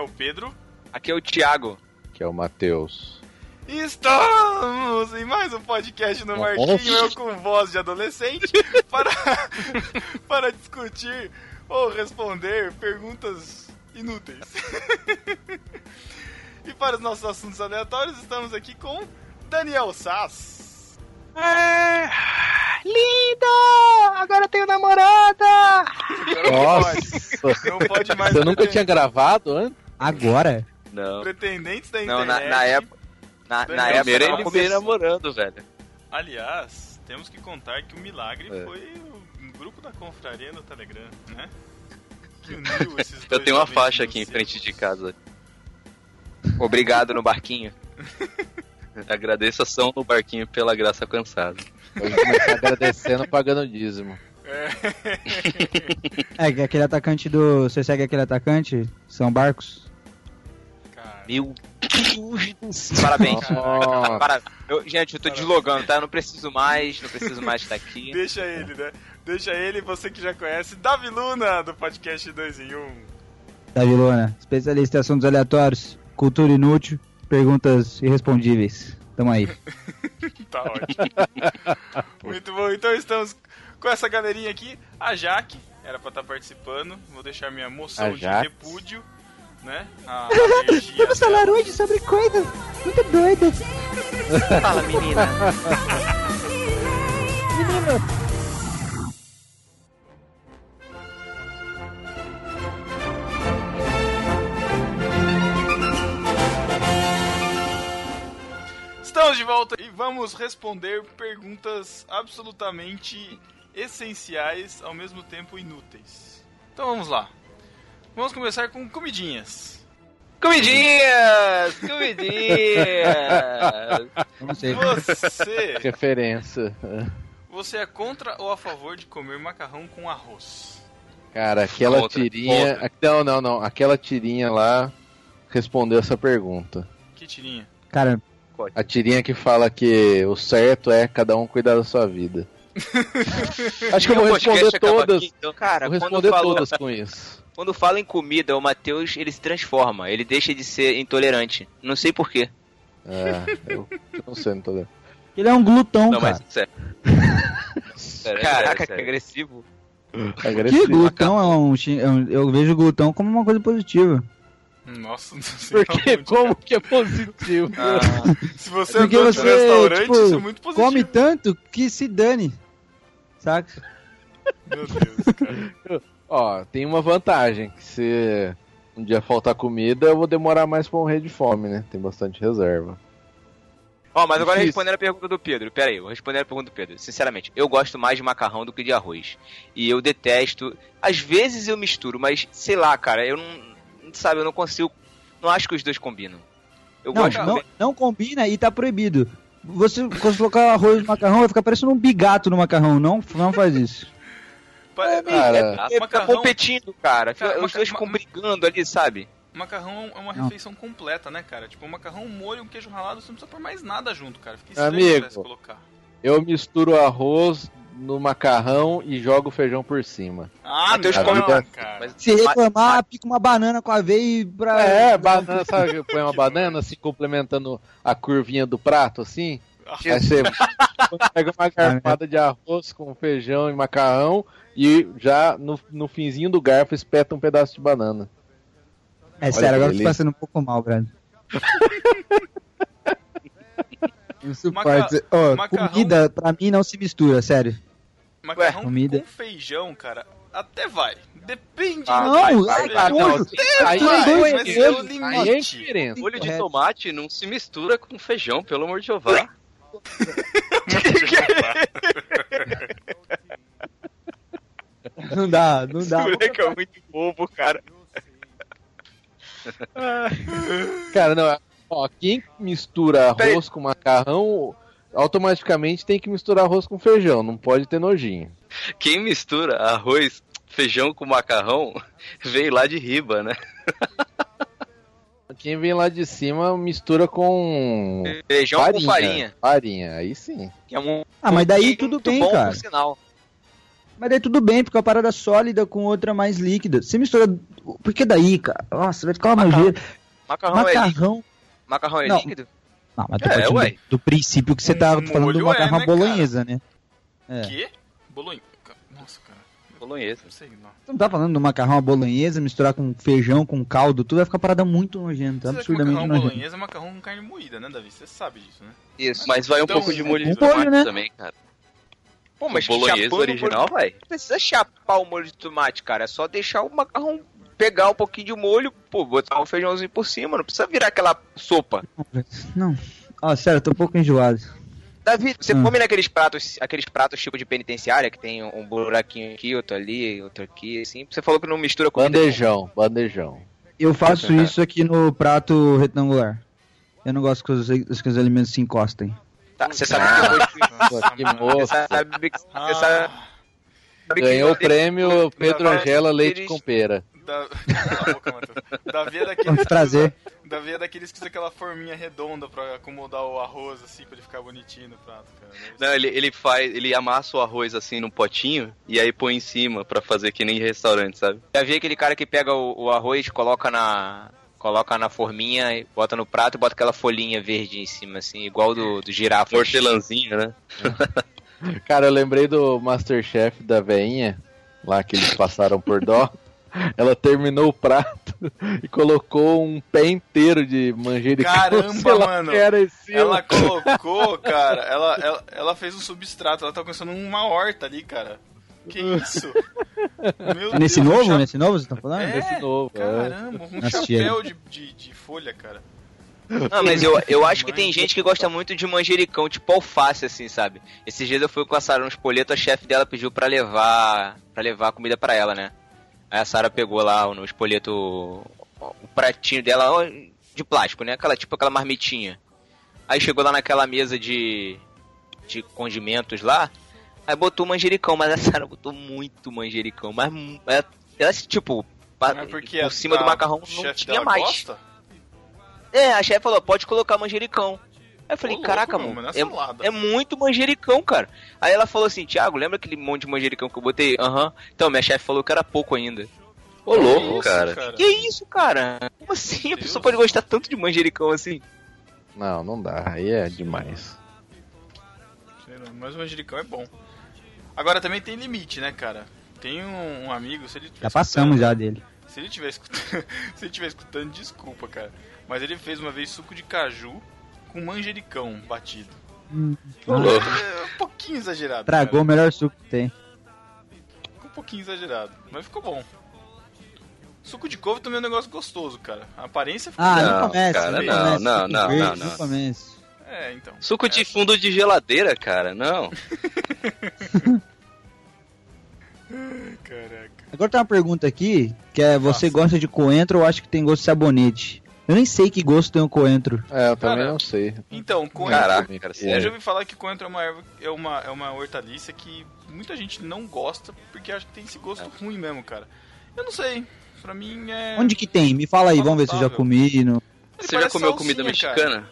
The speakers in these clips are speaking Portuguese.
é o Pedro. Aqui é o Thiago. Que é o Matheus. E Estamos em mais um podcast no Marquinho, eu com voz de adolescente, para, para discutir ou responder perguntas inúteis. e para os nossos assuntos aleatórios, estamos aqui com Daniel Sass. É, lindo! Agora eu tenho namorada! Nossa! Não pode mais. Você nunca tinha gravado antes? Agora? Não. Pretendentes da Não, internet. na, na época. Na, na época ele não veio comecei namorando, velho. Aliás, temos que contar que o milagre É. foi o grupo da confraria no Telegram, né? Que uniu esses Eu tenho uma faixa aqui em frente de casa. Obrigado no barquinho. Agradeço a São no barquinho pela graça alcançada. Começar agradecendo pagando dízimo. É, que aquele atacante do. Você segue aquele atacante? São Barcos? Meu Deus do céu. Parabéns. Para- eu- gente, eu tô deslogando, tá? Eu não preciso mais, não preciso mais estar aqui. deixa ele, né? Deixa ele, você que já conhece, Davi Luna, do podcast 2 em 1. Davi Luna, especialista em assuntos aleatórios, cultura inútil, perguntas irrespondíveis. Tamo aí. Tá ótimo. Muito bom, então estamos com essa galerinha aqui. A Jaque, era pra estar participando. Vou deixar minha moção de repúdio, né? A alergia dela. hoje sobre coisas muito doidas. Fala, menina. Estamos de volta e vamos responder perguntas absolutamente essenciais, ao mesmo tempo inúteis. Então vamos lá. Vamos começar com comidinhas. Comidinhas! Comidinhas! Não sei. Você, Referência. você é contra ou a favor de comer macarrão com arroz? Cara, aquela Contra, tirinha. contra. Não, não, não. Aquela tirinha lá respondeu essa pergunta. Que tirinha. Cara, A tirinha que fala que o certo é cada um cuidar da sua vida. Acho que eu vou responder todas. aqui, então. Cara, Vou quando responder falou, todas com isso. quando fala em comida, o Matheus ele se transforma, ele deixa de ser intolerante. Não sei porquê. É, eu, não sei, não tô vendo. ele é um glutão, Não, cara. mas sério. Sério, Caraca, sério, que sério. agressivo. Que Agressivo. glutão é um, é um- Eu vejo glutão como uma coisa positiva. Nossa, não sei Porque como que é positivo? Ah, Se você Porque andou de restaurante, tipo, isso é muito positivo. Come tanto que se dane. Saca? Meu Deus, cara. Ó, tem uma vantagem, que se um dia faltar comida, eu vou demorar mais pra morrer de fome, né? Tem bastante reserva. Ó, mas agora Difícil. respondendo a pergunta do Pedro. Pera aí, eu vou responder a pergunta do Pedro. Sinceramente, eu gosto mais de macarrão do que de arroz. E eu detesto. Às vezes eu misturo, mas sei lá, cara, eu não. Sabe, eu não consigo. Não acho que os dois combinam. Eu Não, gosto. não, não combina e tá proibido. Você, quando colocar arroz no macarrão, vai ficar parecendo um bigato no macarrão. Não, não faz isso. Pa- Cara, É, macarrão- competindo, cara. Cara, os dois ficam brigando ali, sabe? Macarrão é uma Não. refeição completa, né, cara? Tipo, um macarrão, um molho, um queijo ralado, você não precisa pôr mais nada junto, cara. Fica estranho Amigo. se colocar. eu misturo arroz no macarrão e jogo o feijão por cima. Ah, Matheus não, come- cara. Mas- Se reclamar, pica uma banana com aveia pra. É, banana, sabe? Põe uma banana assim, complementando a curvinha do prato, assim. Aí você pega uma garfada de arroz com feijão e macarrão e já no, no finzinho do garfo espeta um pedaço de banana. É Olha sério, agora eu tô passando um pouco mal, velho. Isso Maca- pode. Ó, macarrão- comida pra mim não se mistura, sério. Macarrão comida. com feijão, cara, até vai. Depende. Ah, não, vai, ai, vai, cara, vai. é o aí limite. é diferença. Molho de tomate não se mistura com feijão, pelo amor de Jeová. Não dá, não dá. Esse moleque é muito bobo, cara. Cara, não, ó, quem mistura arroz com macarrão, automaticamente tem que misturar arroz com feijão, não pode ter nojinho. Quem mistura arroz, feijão com macarrão, veio lá de riba, né? Quem vem lá de cima mistura com Feijão com farinha. Farinha, aí sim. É um Ah, mas daí muito tudo bem, bom, cara. sinal. Mas daí tudo bem, porque é uma parada sólida com outra mais líquida. Você mistura. Por que daí, cara? Nossa, vai ficar uma Macarrão. nojeira. Macarrão, é. Macarrão. Macarrão é Não. líquido? Não, mas tô É, partindo ué. do princípio que você tá Um falando do molho é, macarrão né, bolonhesa, né? É. Quê? Bolonha. Nossa, cara. Bolonhesa. Não sei, não. Você não tá falando do macarrão à bolonhesa, misturar com feijão, com caldo, tudo vai ficar parada muito nojenta, que absurdamente macarrão nojenta. bolonhesa é macarrão com carne moída, né, Davi? Você sabe disso, né? Isso. Mas vai um Então, pouco de molho de tomate né? também, cara. Pô, mas o bolonhesa original, vai. Não precisa chapar o molho de tomate, cara. É só deixar o macarrão pegar um pouquinho de molho, pô, botar um feijãozinho por cima. Não precisa virar aquela sopa. Não. Ó, sério, eu tô um pouco enjoado. Davi, você Hum. come naqueles pratos, aqueles pratos tipo de penitenciária, que tem um buraquinho aqui, outro ali, outro aqui, assim. Você falou que não mistura comida. Bandejão, bandejão. Eu faço isso aqui no prato retangular. Eu não gosto que os, que os alimentos se encostem. Tá, você sabe que depois que... Nossa, que moço. Você sabe. Você Ah, sabe que Ganhou o prêmio Pedro Angela Leite com pera. Da... Cala a boca, Matheus. Davi é daqueles Vamos que usa- Davi é daqueles que usa aquela forminha redonda pra acomodar o arroz, assim, pra ele ficar bonitinho no prato, cara. Deve ser- Não, ele, ele faz, ele amassa o arroz assim num potinho e aí põe em cima pra fazer que nem restaurante, sabe? Já vi aquele cara que pega o, o arroz, coloca na. Coloca na forminha, e bota no prato e bota aquela folhinha verde em cima, assim, igual do, do girafa. Hortelãzinho, né? Cara, eu lembrei do Masterchef da veinha, lá que eles passaram por dó. Ela terminou o prato e colocou um pé inteiro de manjericão. Caramba, mano. Ela colocou, cara, ela, ela, ela fez um substrato, ela tá começando uma horta ali, cara. Que isso? Meu É nesse Deus, um novo? cha- Nesse novo você tá falando? É, Esse novo, é. Caramba, um chapéu de, de, de folha, cara. Não, mas eu, eu acho que tem gente que gosta muito de manjericão, tipo alface, assim, sabe? Esses dias eu fui com a Sara no espoleto, a chefe dela pediu pra levar para levar a comida pra ela, né? Aí a Sara pegou lá no espoleto o, pratinho dela de plástico, né? Aquela, tipo aquela marmitinha. Aí chegou lá naquela mesa de, de condimentos lá, aí botou manjericão, mas a Sara botou muito manjericão, mas ela, ela tipo, Mas por cima do macarrão não tinha mais. Gosta? É, a chefe falou, pode colocar manjericão. Aí eu falei, Ô, caraca, meu, mano, é é, muito manjericão, cara. Aí ela falou assim, Thiago, lembra aquele monte de manjericão que eu botei? Aham. Então, minha chefe falou que era pouco ainda. Ô, louco, isso, cara. Que isso, cara? Como assim? A Deus. pessoa pode gostar tanto de manjericão assim? Não, não dá. Aí é demais. Mas o manjericão é bom. Agora também tem limite, né, cara? Tem um, um amigo, se ele tiver Já passamos já dele. Se ele tiver escutando, se ele tiver escutando, desculpa, cara. Mas ele fez uma vez suco de caju com manjericão batido. Ô, louco. É um pouquinho exagerado. Tragou o melhor suco que tem. Ficou um pouquinho exagerado, mas ficou bom. Suco de couve também é um negócio gostoso, cara. A aparência ficou Ah, não, Não, comece. cara, não, não, comece. não, Suco não, verde, não, não. Não comece. É, então. Suco de fundo de geladeira, cara, não. Caraca. Agora tem uma pergunta aqui, que é, você Faça. gosta de coentro ou acha que tem gosto de sabonete? Eu nem sei que gosto tem o coentro. É, eu também Cara, não sei. Então, coentro. Caraca, cara, Eu já ouvi falar que coentro é uma erva, é uma, é uma hortaliça que muita gente não gosta porque acha que tem esse gosto ruim mesmo, cara. Eu não sei. Pra mim é. Onde que tem? Me fala aí, vamos ver se eu já comi. No... Você já comeu salsinha, comida cara. mexicana?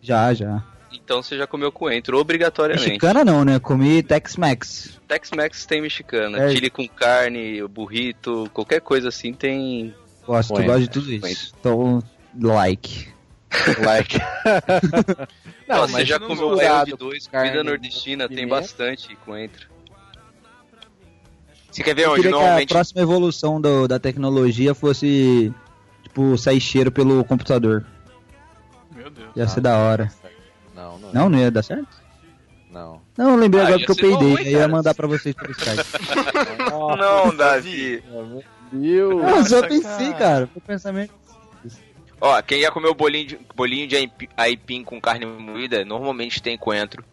Já, já. Então você já comeu coentro, obrigatoriamente. Mexicana não, né? Comi Tex-Mex. Tex-Mex tem mexicana. É. Chile com carne, burrito, qualquer coisa assim tem. Gosto, Coentro. gosto de tudo Coentro. isso. Então, like. Like. Não, não, você mas já não comeu de dois, comida nordestina, tem bastante coentro. Você quer ver Eu onde? queria que a Normalmente. próxima evolução do- da tecnologia fosse, tipo, sair cheiro pelo computador. Meu Deus. Ia ser da hora. Não, não. Não, não ia dar certo? Não. Não, eu lembrei Ah, agora porque eu bom, peidei. hein, aí ia mandar pra vocês pelo Skype. Não, Davi. Viu? Não, eu pensei, cara. cara. Foi pensamento. Ó, quem já comeu bolinho de, bolinho de aipi- aipim com carne moída, normalmente tem coentro.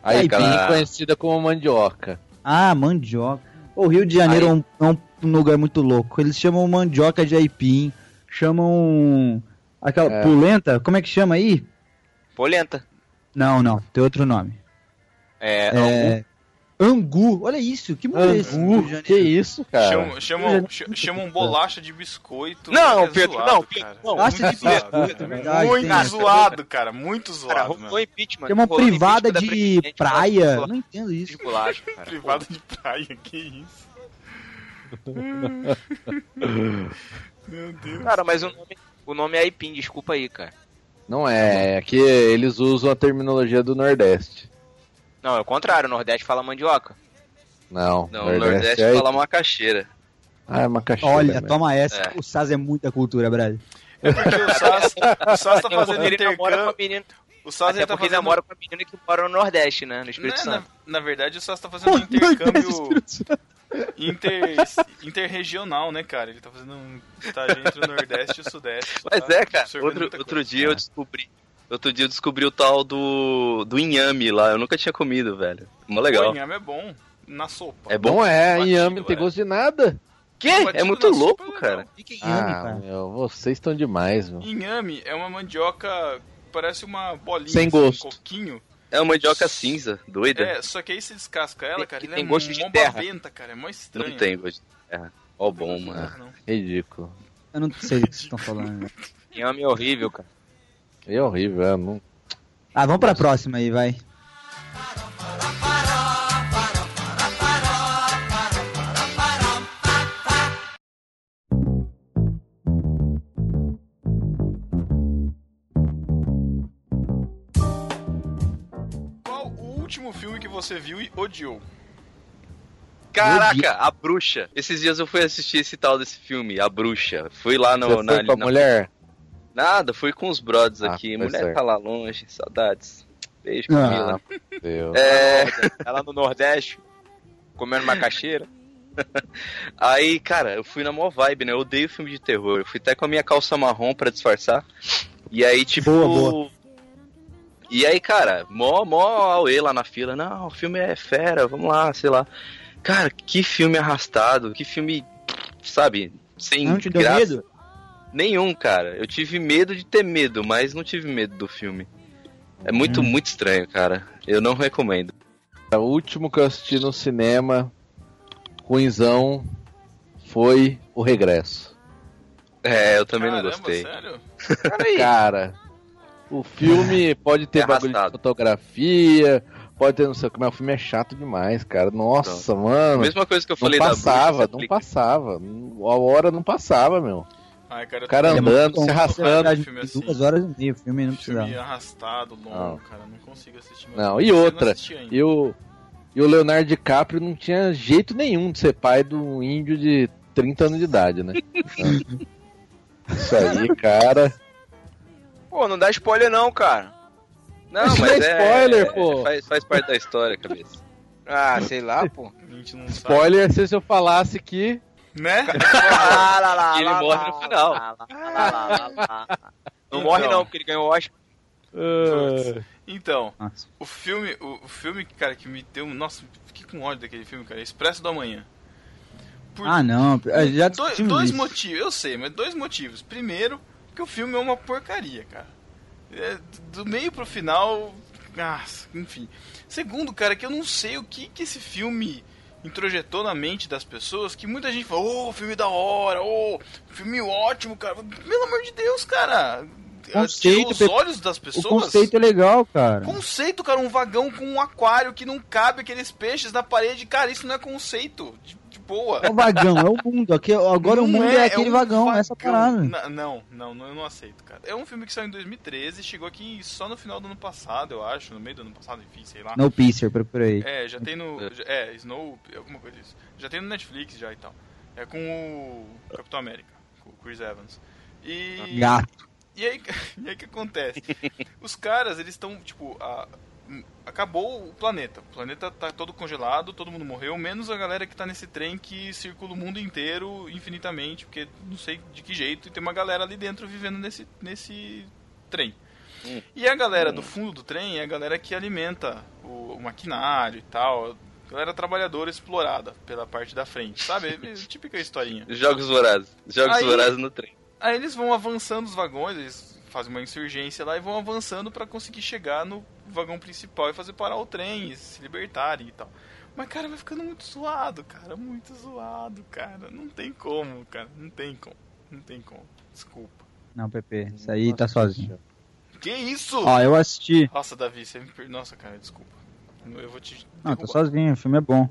Aí, Aipim. bem conhecida como mandioca. Ah, mandioca. O Rio de Janeiro Aí- é um, é um- um lugar muito louco. Eles chamam mandioca de aipim. Chamam. Aquela É. polenta? Como é que chama aí? Polenta. Não, não. Tem outro nome. É. É. Angu, olha isso, que mundo é Angu, Janeiro? que isso, cara? Chamam, chamam, ch- chamam bolacha de biscoito. Não, é Pedro, zoado, não, cara. não. Bolacha de biscoito, cara. é verdade, Muito tem essa. zoado, cara. Muito Cara, zoado, rolou mano. impeachment. Tem uma rolou privada de praia. Não entendo isso. de bolacha, cara. Privada de praia, que isso? Meu Deus. Cara, mas o nome, o nome é Aipim, desculpa aí, cara. Não é, é que eles usam a terminologia do Nordeste. Não, é o contrário, o Nordeste fala mandioca. Não, Não, o Nordeste é... fala macaxeira. Ah, é macaxeira. Olha, mesmo. toma essa. É. O Saz é muita cultura, Brad. É porque o Sas, o Sas tá fazendo ele namora com a intercâmbio. menina, O Sas até tá porque ele fazendo. namora com a menina que mora no Nordeste, né, no Espírito Né, Santo. na, na verdade, o Sas tá fazendo um intercâmbio inter, interregional, né, cara? Ele tá fazendo um estágio entre o Nordeste e o Sudeste. Mas tá é, cara. Outro, outro dia eu descobri. Outro dia eu descobri o tal do. do inhame lá. Eu nunca tinha comido, velho. Mó legal. O inhame é bom na sopa. É bom? É, Batido, inhame não tem é. gosto de nada. Que? Batido É muito louco, é cara. O que é inhame, Ah, cara? meu, vocês estão demais, meu. Inhame é uma mandioca, parece uma bolinha, Sem assim, gosto. um coquinho. É uma mandioca cinza, doida. É, só que aí você descasca ela, Tem- cara, que ele tem é gosto de terra. baventa, cara, é mó estranho. não tem gosto de terra. Ó, bom, mano. Ridículo. Eu não sei do que vocês estão falando. Inhame é horrível, cara. É horrível, é, não... Ah, vamos pra próxima aí, vai. Qual o último filme que você viu e odiou? Caraca, a bruxa. Esses dias eu fui assistir esse tal desse filme, A Bruxa. Fui lá no. Você na, foi com a na- mulher? Nada, fui com os brothers Ah, aqui. Mulher certo. tá lá longe, saudades. Beijo, Ah. Camila. Deus. É, Ela no Nordeste, comendo macaxeira. aí, cara, eu fui na mó vibe, né? Eu odeio filme de terror. Eu fui até com a minha calça marrom pra disfarçar. E aí, tipo. Boa, boa. E aí, cara, mó, mó auê lá na fila. Não, o filme é fera, vamos lá, sei lá. Cara, que filme arrastado, que filme, sabe, sem Não te deu graça medo? Nenhum, cara. Eu tive medo de ter medo, mas não tive medo do filme. É muito, Hum. muito estranho, cara. Eu não recomendo. O último que eu assisti no cinema, ruimzão, foi O Regresso. É, eu também não Caramba, gostei. sério? Cara, o filme pode ter É bagulho de fotografia, pode ter não sei o que, mas o filme é chato demais, cara. Nossa, mano. Mesma coisa que eu Não falei da passava, bruxa, não aplica. passava. A hora não passava, meu. Ai, cara, eu O cara andando, se arrastando. verdade, filme assim. Duas horas e meia, o filme não Filme precisava. arrastado, longo, Não. cara, não consigo assistir. Não, e não outra. E o, e o Leonardo DiCaprio não tinha jeito nenhum de ser pai de um índio de 30 anos de idade, né? Isso aí, cara. Pô, não dá spoiler não, cara. Não, Isso mas não é é. spoiler, é- pô. Faz, faz parte da história, cabeça. Ah, sei lá, pô. A gente não sabe. Spoiler se eu falasse que. Né? Ah, lá, lá, Ele lá, morre lá, no final. lá, lá, lá, lá, lá. Não Então. morre não, porque ele ganhou o Oscar. ah, Então, Nossa. o filme, o, o filme, cara, que me deu. Nossa, fiquei com ódio daquele filme, cara. Expresso do Amanhã. Por Ah, não. Já dois, discutimos dois isso. motivos, eu sei, mas dois motivos. Primeiro, que o filme é uma porcaria, cara. É, do meio pro final. Ah, enfim. Segundo, cara, que eu não sei o que, que esse filme introjetou na mente das pessoas. Que muita gente falou, ô, filme da hora, ô, filme ótimo, cara. Pelo amor de Deus, cara. Conceito, Os olhos das O pessoas. conceito é legal, cara. Conceito, cara, um vagão com um aquário que não cabe aqueles peixes na parede. Cara, isso não é conceito. De boa. É o vagão, é o mundo. Aqui, agora o Não mundo é, aquele um vagão, essa parada. Não, não, não, eu não aceito, cara. É um filme que saiu em 2013, chegou aqui só no final do ano passado, eu acho, no meio do ano passado, enfim, sei lá. No procura aí. É, já tem no. É, Snow, alguma coisa disso. Já tem no Netflix já e tal. É com o Capitão América, com o Chris Evans. E. Gato. E aí, e aí o que acontece? Os caras, eles estão, tipo, a- acabou o planeta. O planeta tá todo congelado, todo mundo morreu, menos a galera que tá nesse trem que circula o mundo inteiro infinitamente, porque não sei de que jeito, e tem uma galera ali dentro vivendo nesse, nesse trem. Hum. E a galera do fundo do trem é a galera que alimenta o, o maquinário e tal. Galera trabalhadora explorada pela parte da frente, sabe? Típica historinha. Jogos vorazes. Jogos Aí- vorazes no trem. Aí eles vão avançando os vagões, eles fazem uma insurgência lá e vão avançando pra conseguir chegar no vagão principal e fazer parar o trem e se libertarem e tal. Mas, cara, vai ficando muito zoado, cara. Muito zoado, cara. Não tem como, cara. Não tem como. Não tem como. Desculpa. Não, Pepe, isso aí tá sozinho. Que isso? Ó, eu assisti. Nossa, Davi, você me per... Nossa, cara, desculpa. Eu vou te. Não, tô sozinho, o filme é bom.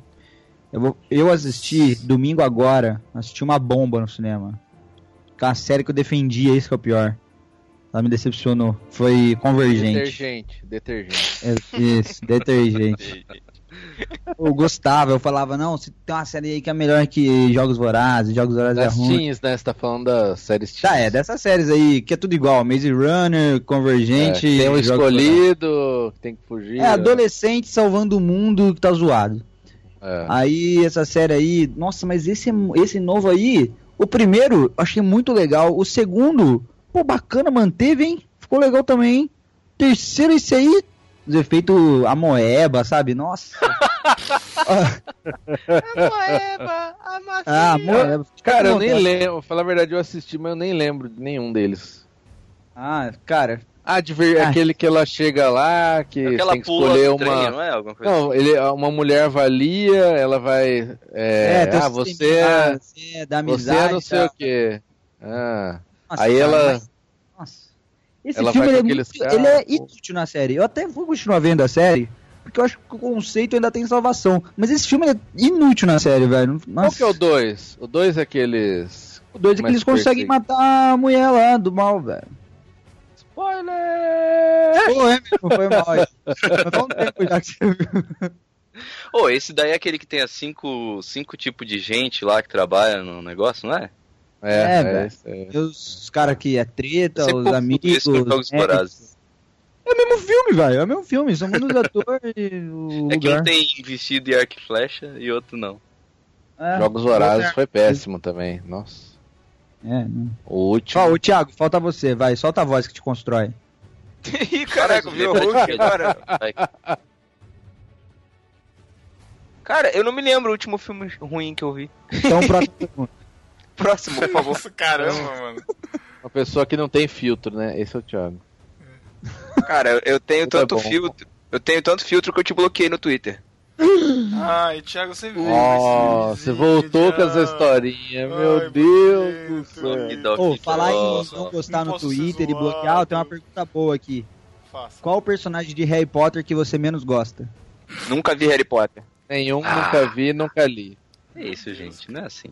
Eu, vou... eu assisti domingo agora, assisti uma bomba no cinema. É uma série que eu defendia, isso que é o pior. Ela me decepcionou. Foi Convergente. Detergente, detergente. É, Isso, detergente. Eu gostava, eu falava, não, se tem uma série aí que é melhor que Jogos Vorazes, Jogos Vorazes é Das ruim. teens, né? Você tá falando das séries teens. Tá, é, dessas séries aí, que é tudo igual, Maze Runner, É, Convergente... tem um escolhido, que tem que fugir. É, adolescente salvando o mundo que tá zoado. É. Aí, essa série aí, nossa, mas esse, esse novo aí, o primeiro, eu achei muito legal. O segundo, pô, bacana, manteve, hein? Ficou legal também, hein? Terceiro, esse aí, os efeitos amoeba, sabe? Nossa. Moeba, a macia. ah, amoeba. Cara, eu nem lembro, falar a verdade, eu assisti, mas eu nem lembro de nenhum deles. Ah, cara, Ah, de ver Ah. aquele que ela chega lá, que Aquela tem que pula escolher do trem, uma. não é? Alguma coisa Não, ele, uma mulher avalia, ela vai. É, tem ah, você é. você é da Você amizade. é não sei tá? o quê. Ah. Nossa, Aí cara, ela- Nossa. Esse ela filme ele é, muito- ele é inútil na série. Eu até vou continuar vendo a série, porque eu acho que o conceito ainda tem salvação. Mas esse filme é inútil na série, velho. Nossa. Qual que é o 2? O 2 é aqueles. O dois é que Mas eles conseguem matar a mulher lá do mal, velho. Spoiler! Pô, é mesmo, foi mal. Mas faz um tempo já que você viu. Ô, esse daí é aquele que tem as cinco, cinco tipos de gente lá que trabalha no negócio, não é? É, É, é, velho. E Os caras que é treta, Você os confunde amigos. isso com Jogos é, Vorazes. é o mesmo filme, velho. É o mesmo filme. São muitos atores o É que um tem vestido e arco e flecha e outro não. É, Jogos Vorazes foi péssimo também. Nossa. É, não. O último. Ó, o Thiago, falta você, vai, solta a voz que te constrói. Ih, caraca, viu o Hulk agora? Cara, eu não me lembro o último filme ruim que eu vi. Então, próxima pergunta. Próximo, por favor. Nossa, caramba, mano. Uma pessoa que não tem filtro, né? Esse é o Thiago. Cara, eu- tenho Tá tanto bom. filtro. Eu tenho tanto filtro que eu te bloqueei no Twitter. Ai, Thiago, você viu esse você voltou com essa historinha. Ai, Meu Deus do céu. Que falar em não gostar Não no Twitter e bloquear, tem uma pergunta boa aqui. Faça. Qual o personagem de Harry Potter que você menos gosta? Nunca vi Harry Potter. Nenhum, Ah. nunca vi, nunca li. É isso, gente, não é assim.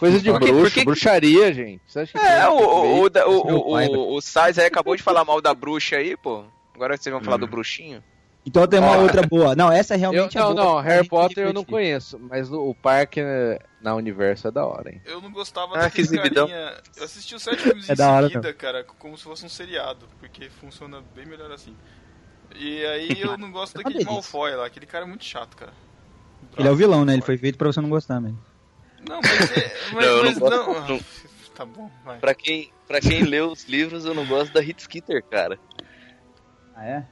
Coisa de Por quê? bruxo, Por que- bruxaria, gente. Você acha que É, o, o, o, o, Sais aí acabou de falar mal da bruxa aí, pô. Agora vocês vão falar do bruxinho. Então tem uma Ah. outra boa. Não, essa eu, realmente é não, boa. não, Harry Potter eu não conheço, mas o, o parque né, na universo é da hora, hein? Eu não gostava Ah, que daquele carinha. Eu assisti os sete filmes É em da hora, seguida, cara, como se fosse um seriado, porque funciona bem melhor assim. E aí eu não gosto É daquele. Malfoy lá, aquele cara é muito chato, cara. Ele é o vilão, né? Ele foi feito pra você não gostar mesmo. Não, mas é. Mas, Não, mas não. não. Ah, Tá bom, vai. Pra quem, pra quem lê os livros, eu não gosto da Hit Skitter, cara. Ah, é?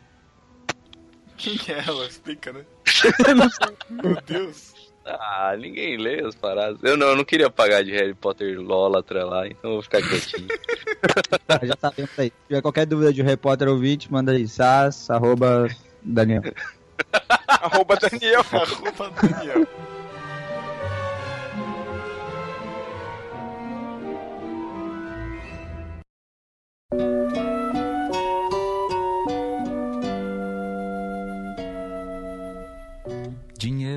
Quem que é ela? Explica, né? Meu Deus. Ah, ninguém lê as paradas. Eu não, eu não queria pagar de Harry Potter Lolatra lá, então eu vou ficar quietinho. Tá, já sabemos aí. Se tiver qualquer dúvida de Harry Potter ouvinte, manda aí. Sas, arroba, Daniel. Arroba Daniel. Arroba Daniel.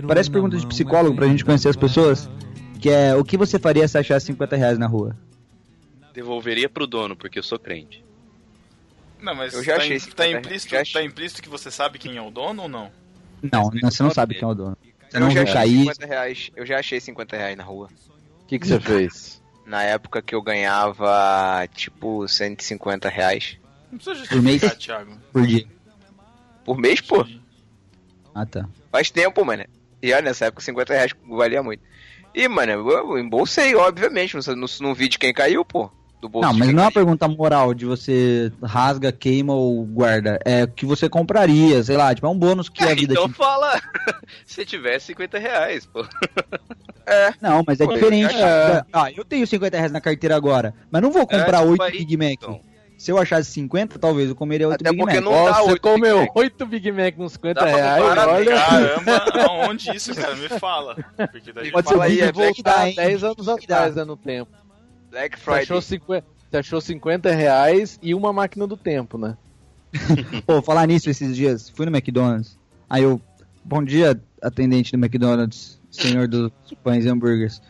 Parece pergunta de psicólogo pra gente conhecer as pessoas. Que é, o que você faria se achasse 50 reais na rua? Devolveria pro dono, porque eu sou crente. Não, mas Eu já tá, achei im- tá, implícito, já achei. tá implícito que você sabe quem é o dono ou não? Não, você não sabe quem é o dono. Você Eu não já achei cair. 50 reais. Eu já achei 50 reais na rua. O que, que você fez? Na época que eu ganhava, tipo, 150 reais. Não precisa Por mês? justificar, Thiago. por dia. Por mês, pô. Ah, tá. Faz tempo, mano. E olha, nessa época 50 reais valia muito. E, mano, eu embolsei, obviamente. Não, não, não vi de quem caiu, pô. Do bolso Não, mas não é uma caiu. pergunta moral de você rasga, queima ou guarda. É o que você compraria, sei lá, tipo, é um bônus que a vida então te... fala, se tivesse 50 reais, pô. Não, mas é Pô, diferente. é. Ah, eu tenho 50 reais na carteira agora, mas não vou comprar tipo 8 aí, Big Mac. então. Se eu achasse 50, talvez eu comeria 8 Até Big porque Mac. não dá Você oito comeu Big Mac. 8 Big Mac nos 50 Dá pra reais, olha. Caramba, aonde isso, cara? Me fala. Porque daí Pode Fala ser aí, é voltar hein? 10 anos atrás, né, no tempo. Black Você achou, Friday. 50, você achou 50 reais e uma máquina do tempo, né? Pô, falar nisso esses dias, fui no McDonald's. Aí eu, bom dia, atendente do McDonald's, senhor dos pães e hambúrgueres.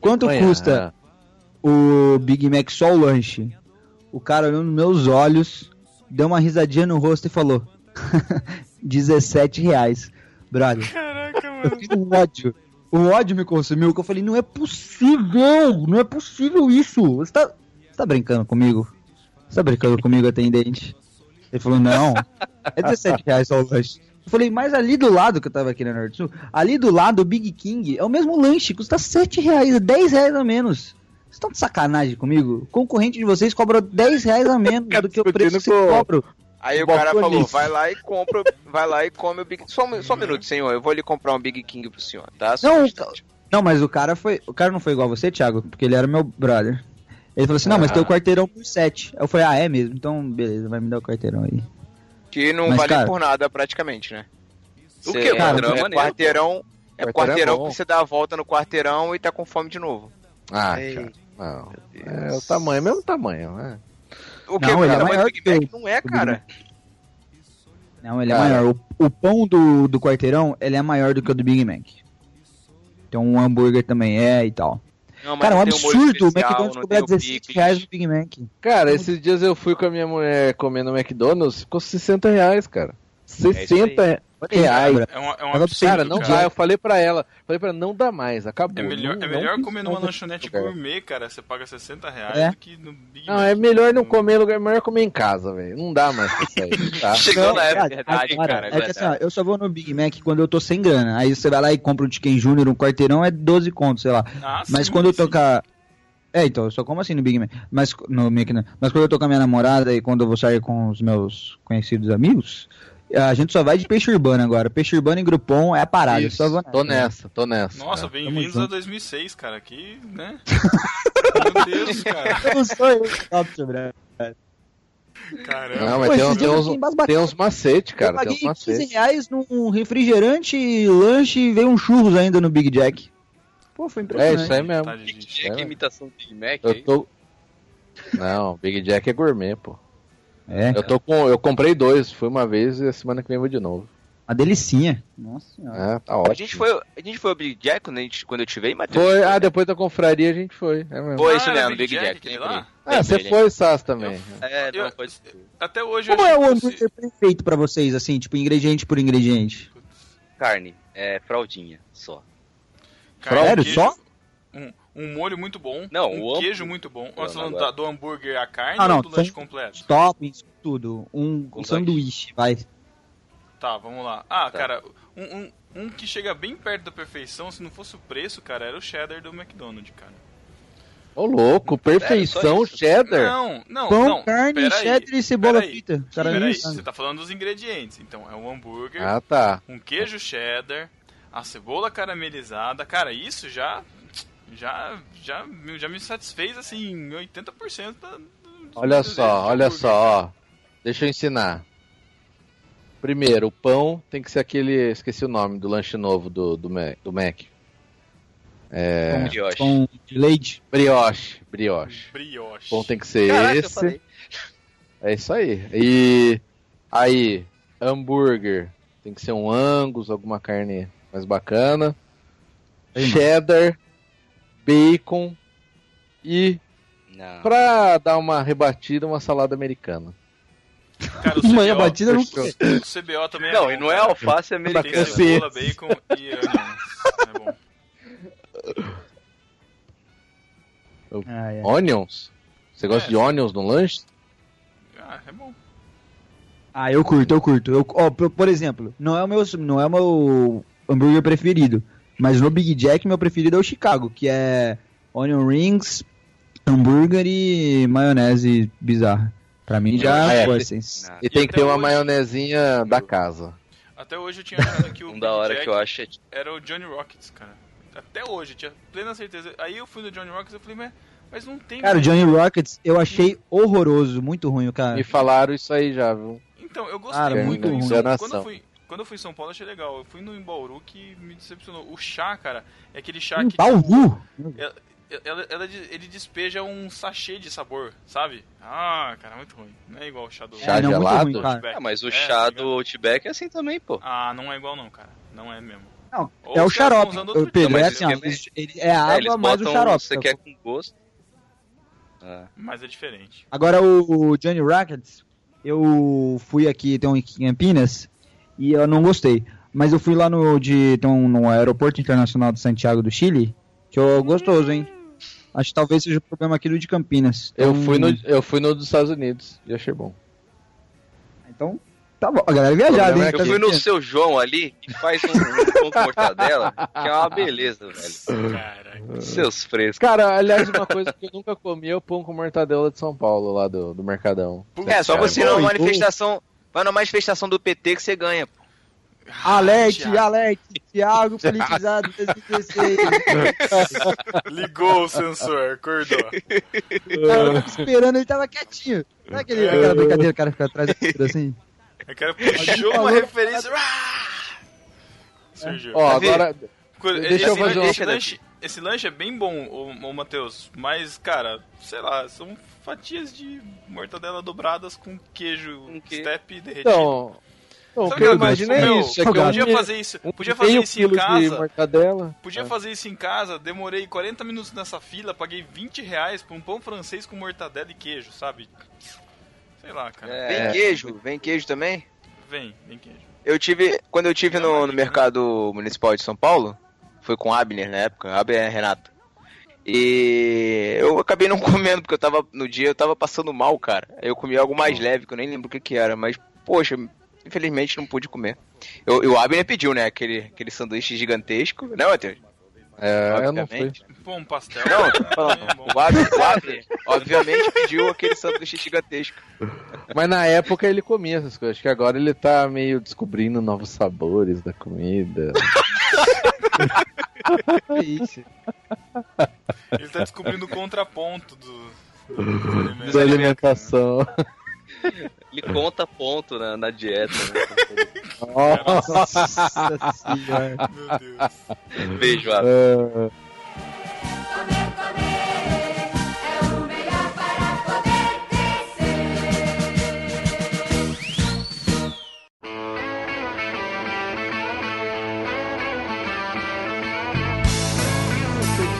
Quanto Olha, custa o Big Mac só o lanche? O cara olhou nos meus olhos, deu uma risadinha no rosto e falou: 17 reais. Brother, Caraca, eu mano. fiquei um ódio. O ódio me consumiu, que eu falei, não é possível, não é possível isso. Você tá, você tá brincando comigo? Você tá brincando comigo, atendente? Ele falou, não, é 17 reais só o lanche. Eu falei, mas ali do lado, que eu tava aqui na Norte Sul, ali do lado, o Big King, é o mesmo lanche, custa 7 reais, é 10 reais a menos. Vocês estão de sacanagem comigo? O concorrente de vocês cobra 10 reais a menos do que o preço que com- cobram. Aí o cara falou, vai lá e compra, vai lá e come o Big Só, um- só um minuto, senhor, eu vou ali comprar um Big King pro senhor, tá? Só um Não, instante. Não, mas o cara foi. O cara não foi igual a você, Thiago, porque ele era meu brother. Ele falou assim, não, mas Ah. tem o quarteirão por 7. Aí eu falei, ah, é mesmo? Então, beleza, vai me dar o quarteirão aí. Que não Mas, vale cara- por nada praticamente, né? O que, cara? é, Drama, é quarteirão, é Quarteirão é quarteirão bom. que você dá a volta no quarteirão e tá com fome de novo. Ah, Ei, cara. Não. É o tamanho, mesmo tamanho, né? O que, Não, ele é maior Big Mac o- não é, o cara. Não, ele é Cara. maior. O, o pão do, do quarteirão, ele é maior do que o do Big Mac. Então o hambúrguer também é e tal. Não, Cara, é um o absurdo o especial, McDonald's não cobrar tem o 17 picles. reais no Big Mac. Cara, esses dias eu fui com a minha mulher comer no McDonald's, ficou 60 reais, cara. 60 reais. É um, é um Cara, absurdo, Cara, não cara. dá. Eu falei pra ela, falei pra ela, não dá mais, acabou. É melhor, não, é não melhor precisa comer numa lanchonete lugar. gourmet, cara. Você paga 60 reais É. do que no Big Não, Mac. é melhor não comer em lugar, é melhor comer em casa, velho. Não dá mais pra sair, tá? Chegou na época, verdade, Cara, cara, é é que assim, ó, eu só vou no Big Mac quando eu tô sem grana. Aí você vai lá e compra um Chicken Junior, um quarteirão, é 12 contos, sei lá. Ah, Mas sim, quando eu sim. tô com a... É, então, eu só como assim no Big Mac. Mas, no Mac, não. Mas quando eu tô com a minha namorada e quando eu vou sair com os meus conhecidos amigos, a gente só vai de peixe urbano agora. Peixe urbano e Groupon é a parada. eu Isso, só vou tô nessa, tô nessa. Nossa, bem-vindos a junto. 2006, cara. Que, né? Meu Deus, cara. Eu não sou eu Caramba. Não, mas Pô, tem, uns- tem eu uns, tem uns macete, Eu cara. Tem paguei uns 15 macete. reais num refrigerante, lanche e veio um churros ainda no Big Jack. Pô, foi É impressionante. isso aí mesmo. Big Jack, É. imitação do Big Mac. Eu aí. tô. Não, Big Jack é gourmet, pô. É, Eu tô com. Eu comprei dois, fui uma vez e a semana que vem eu vou de novo. uma delicinha. Nossa senhora. É, tá ótimo. A gente foi, a gente foi ao Big Jack quando, a gente, quando eu te veio, Matheus? Foi, ah, depois da confraria a gente foi. É mesmo. Foi Ah, isso era mesmo, Big Jack. aquele lembrei. lá? Ah, você foi, Sass, também. É, não, Eu- pode ser. Até hoje eu Como é o hambúrguer perfeito pra vocês, assim, tipo, ingrediente por ingrediente? Carne, é fraldinha, só. Carne, Sério, queijo, só? Um, um molho muito bom. Não, um o queijo hambúrguer- muito bom. Não, Nós falando agora- da- do hambúrguer a carne Ah, não, ou do lanche completo? Toppings, tudo. Um, um sanduíche, vai. Tá, vamos lá. Ah, Tá. cara, um, um, um que chega bem perto da perfeição, se não fosse o preço, cara, era o cheddar do McDonald's, cara. Ô, louco, perfeição isso? cheddar. Não, não, Pão, não. carne, peraí, cheddar e cebola frita. Cara, Peraí, você tá falando dos ingredientes. Então, é um hambúrguer, Ah, tá. um queijo cheddar, a cebola caramelizada. Cara, isso já já já, já me satisfez assim em 80% da, Olha só, olha só, ó. Deixa eu ensinar. Primeiro, o pão tem que ser aquele. Esqueci o nome do lanche novo do, do, Mac, do Mac. É. Pão- Brioche. Pão de leite. Brioche. Brioche. Brioche. O pão tem que ser Caraca, esse. É isso aí. E aí, hambúrguer. Tem que ser um Angus, alguma carne mais bacana. Aí, Cheddar, bacon e, Não. pra dar uma rebatida, uma salada americana. Cara, o Manhã CBO, batida não o CBO também é Não, bom, e não é alface Tem americana. cebola, bacon e onions. É bom. Ah, é. Onions? Você gosta É. de onions no lanche? Ah, é bom. Ah, eu curto, eu curto. Eu, ó, por, por exemplo, não é o meu, não é o meu hambúrguer preferido, mas no Big Jack meu preferido é o Chicago, que é onion rings, hambúrguer e maionese bizarra. Pra mim já É, foi assim. E E tem que ter uma hoje- maionezinha da casa. Até hoje eu tinha achado que o Um da hora Jack que eu acho é era o Johnny Rockets, cara. Até hoje, eu tinha plena certeza. Aí eu fui no Johnny Rockets e eu falei, mas Mas não tem. Cara, o Johnny Rockets eu achei horroroso, muito ruim, cara. Me falaram isso aí já, viu? Então, eu gostei Cara, muito. ruim. Quando eu, fui, quando eu fui em São Paulo, achei legal. Eu fui no Embauru que me decepcionou. O chá, cara, é aquele chá Hum, que. Bauru? ela- ela- ele despeja um sachê de sabor, sabe? Ah, cara, muito ruim. Não é igual o chá do Chá É, não, gelado? ruim. Ah, mas o É, chá tá do? Outback é assim também, pô. Ah, não é igual não, cara. Não é mesmo. Não, Ou é o xarope. O Pedro, tipo, é assim, ó, eles- eles- ele- é É, água eles mais o botam, xarope. você quer com gosto. Ah. Mas é diferente. Agora o, o Johnny Rockets, eu fui aqui, tem um em Campinas, e eu não gostei. Mas eu fui lá no, de, um, no Aeroporto Internacional de Santiago do Chile, que é gostoso, hein? Acho que talvez seja o problema aqui do de Campinas. Eu Então- fui, no, eu fui no dos Estados Unidos e achei bom. Então, tá bom. A galera é viajada, hein? é Eu fui no seu João ali e faz um, um pão com mortadela, que é uma beleza, velho. Caraca. Seus frescos. Cara, aliás, uma coisa que eu nunca comi é o pão com mortadela de São Paulo, lá do, do Mercadão. É, só Cara, você ir numa manifestação. Vai numa manifestação do PT que você ganha. pô. Alerte, Thiago. alerte, Thiago politizado 2016. Ligou o sensor, acordou. O cara tava esperando, ele tava quietinho. Sabe aquele, aquela brincadeira, o cara fica atrás câmera assim? O cara puxou uma referência. Ah! Surgiu. Ó, Davi, agora, Esse, deixa eu fazer uma- esse, lanche, esse lanche é bem bom, ô, ô Matheus. Mas, cara, sei lá, são fatias de mortadela dobradas com queijo Com que- step derretido. então... Então, o Sabe que eu imaginei é meu, isso. É que eu podia comi fazer isso, um podia fazer isso em casa. mortadela. Podia Ah. fazer isso em casa, demorei 40 minutos nessa fila, paguei 20 reais por um pão francês com mortadela e queijo, sabe? Sei lá, cara. É. Vem queijo, vem queijo também? Vem, vem queijo. Eu tive. Quando eu tive no, no mercado municipal de São Paulo, foi com Abner na época, Abner é Renato. E eu acabei não comendo, porque eu tava. No dia eu tava passando mal, cara. Aí Eu comi algo mais leve, que eu nem lembro o que, que era, mas, poxa, infelizmente não pude comer. Eu, e o Abner pediu, né? Aquele, aquele sanduíche gigantesco, né, Matheus? É, eu não fui. Obviamente. Pô, um pastel. Não, bom. O Abner, o Abner, obviamente, pediu aquele sanduíche gigantesco. Mas na época ele comia essas coisas. Acho que agora ele tá meio descobrindo novos sabores da comida. É isso. Ele tá descobrindo o contraponto do. alimentos. da alimentação. Ele conta ponto na, na dieta. Né? Nossa. senhora. Meu Deus. Beijo, Abner. É,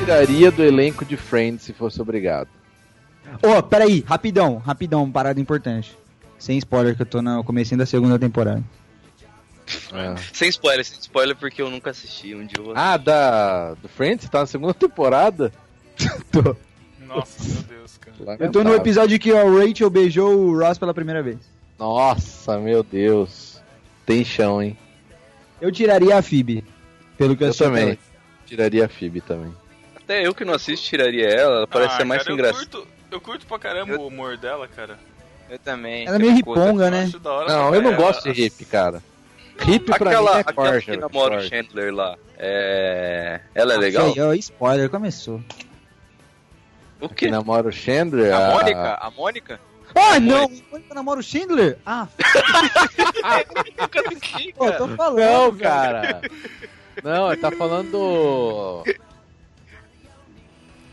tiraria do elenco de Friends se fosse obrigado. Ô, peraí, rapidão, rapidão, parada importante. Sem spoiler, que eu tô no comecinho da segunda temporada. É. Sem spoiler, sem spoiler, porque eu nunca assisti. Um dia Ah, da do Friends? Tá na segunda temporada? Tô. Nossa, meu Deus, cara. Eu tô no episódio que o Rachel beijou o Ross pela primeira vez. Nossa, meu Deus. Tem chão, hein? Eu tiraria a Phoebe. Pelo que eu, Eu também. Tiraria a Phoebe também. Até eu que não assisto tiraria ela, ela parece Ah, ser mais cara, sem eu curto, eu curto pra caramba o humor dela, cara. Eu também. Ela é meio eu riponga, Eu né? Não, eu não caramba. gosto de hip, cara. Hip pra Aquela, mim é aquela corja. que namora o. Chandler lá, é... ela é legal? Aí, ó, spoiler, começou. O Que quê? namora o Chandler. A Mônica? A Mônica? Ah, não! Mônica namora o Schindler? Ah, pô, tô falando. Não, cara. Não, ele tá falando do.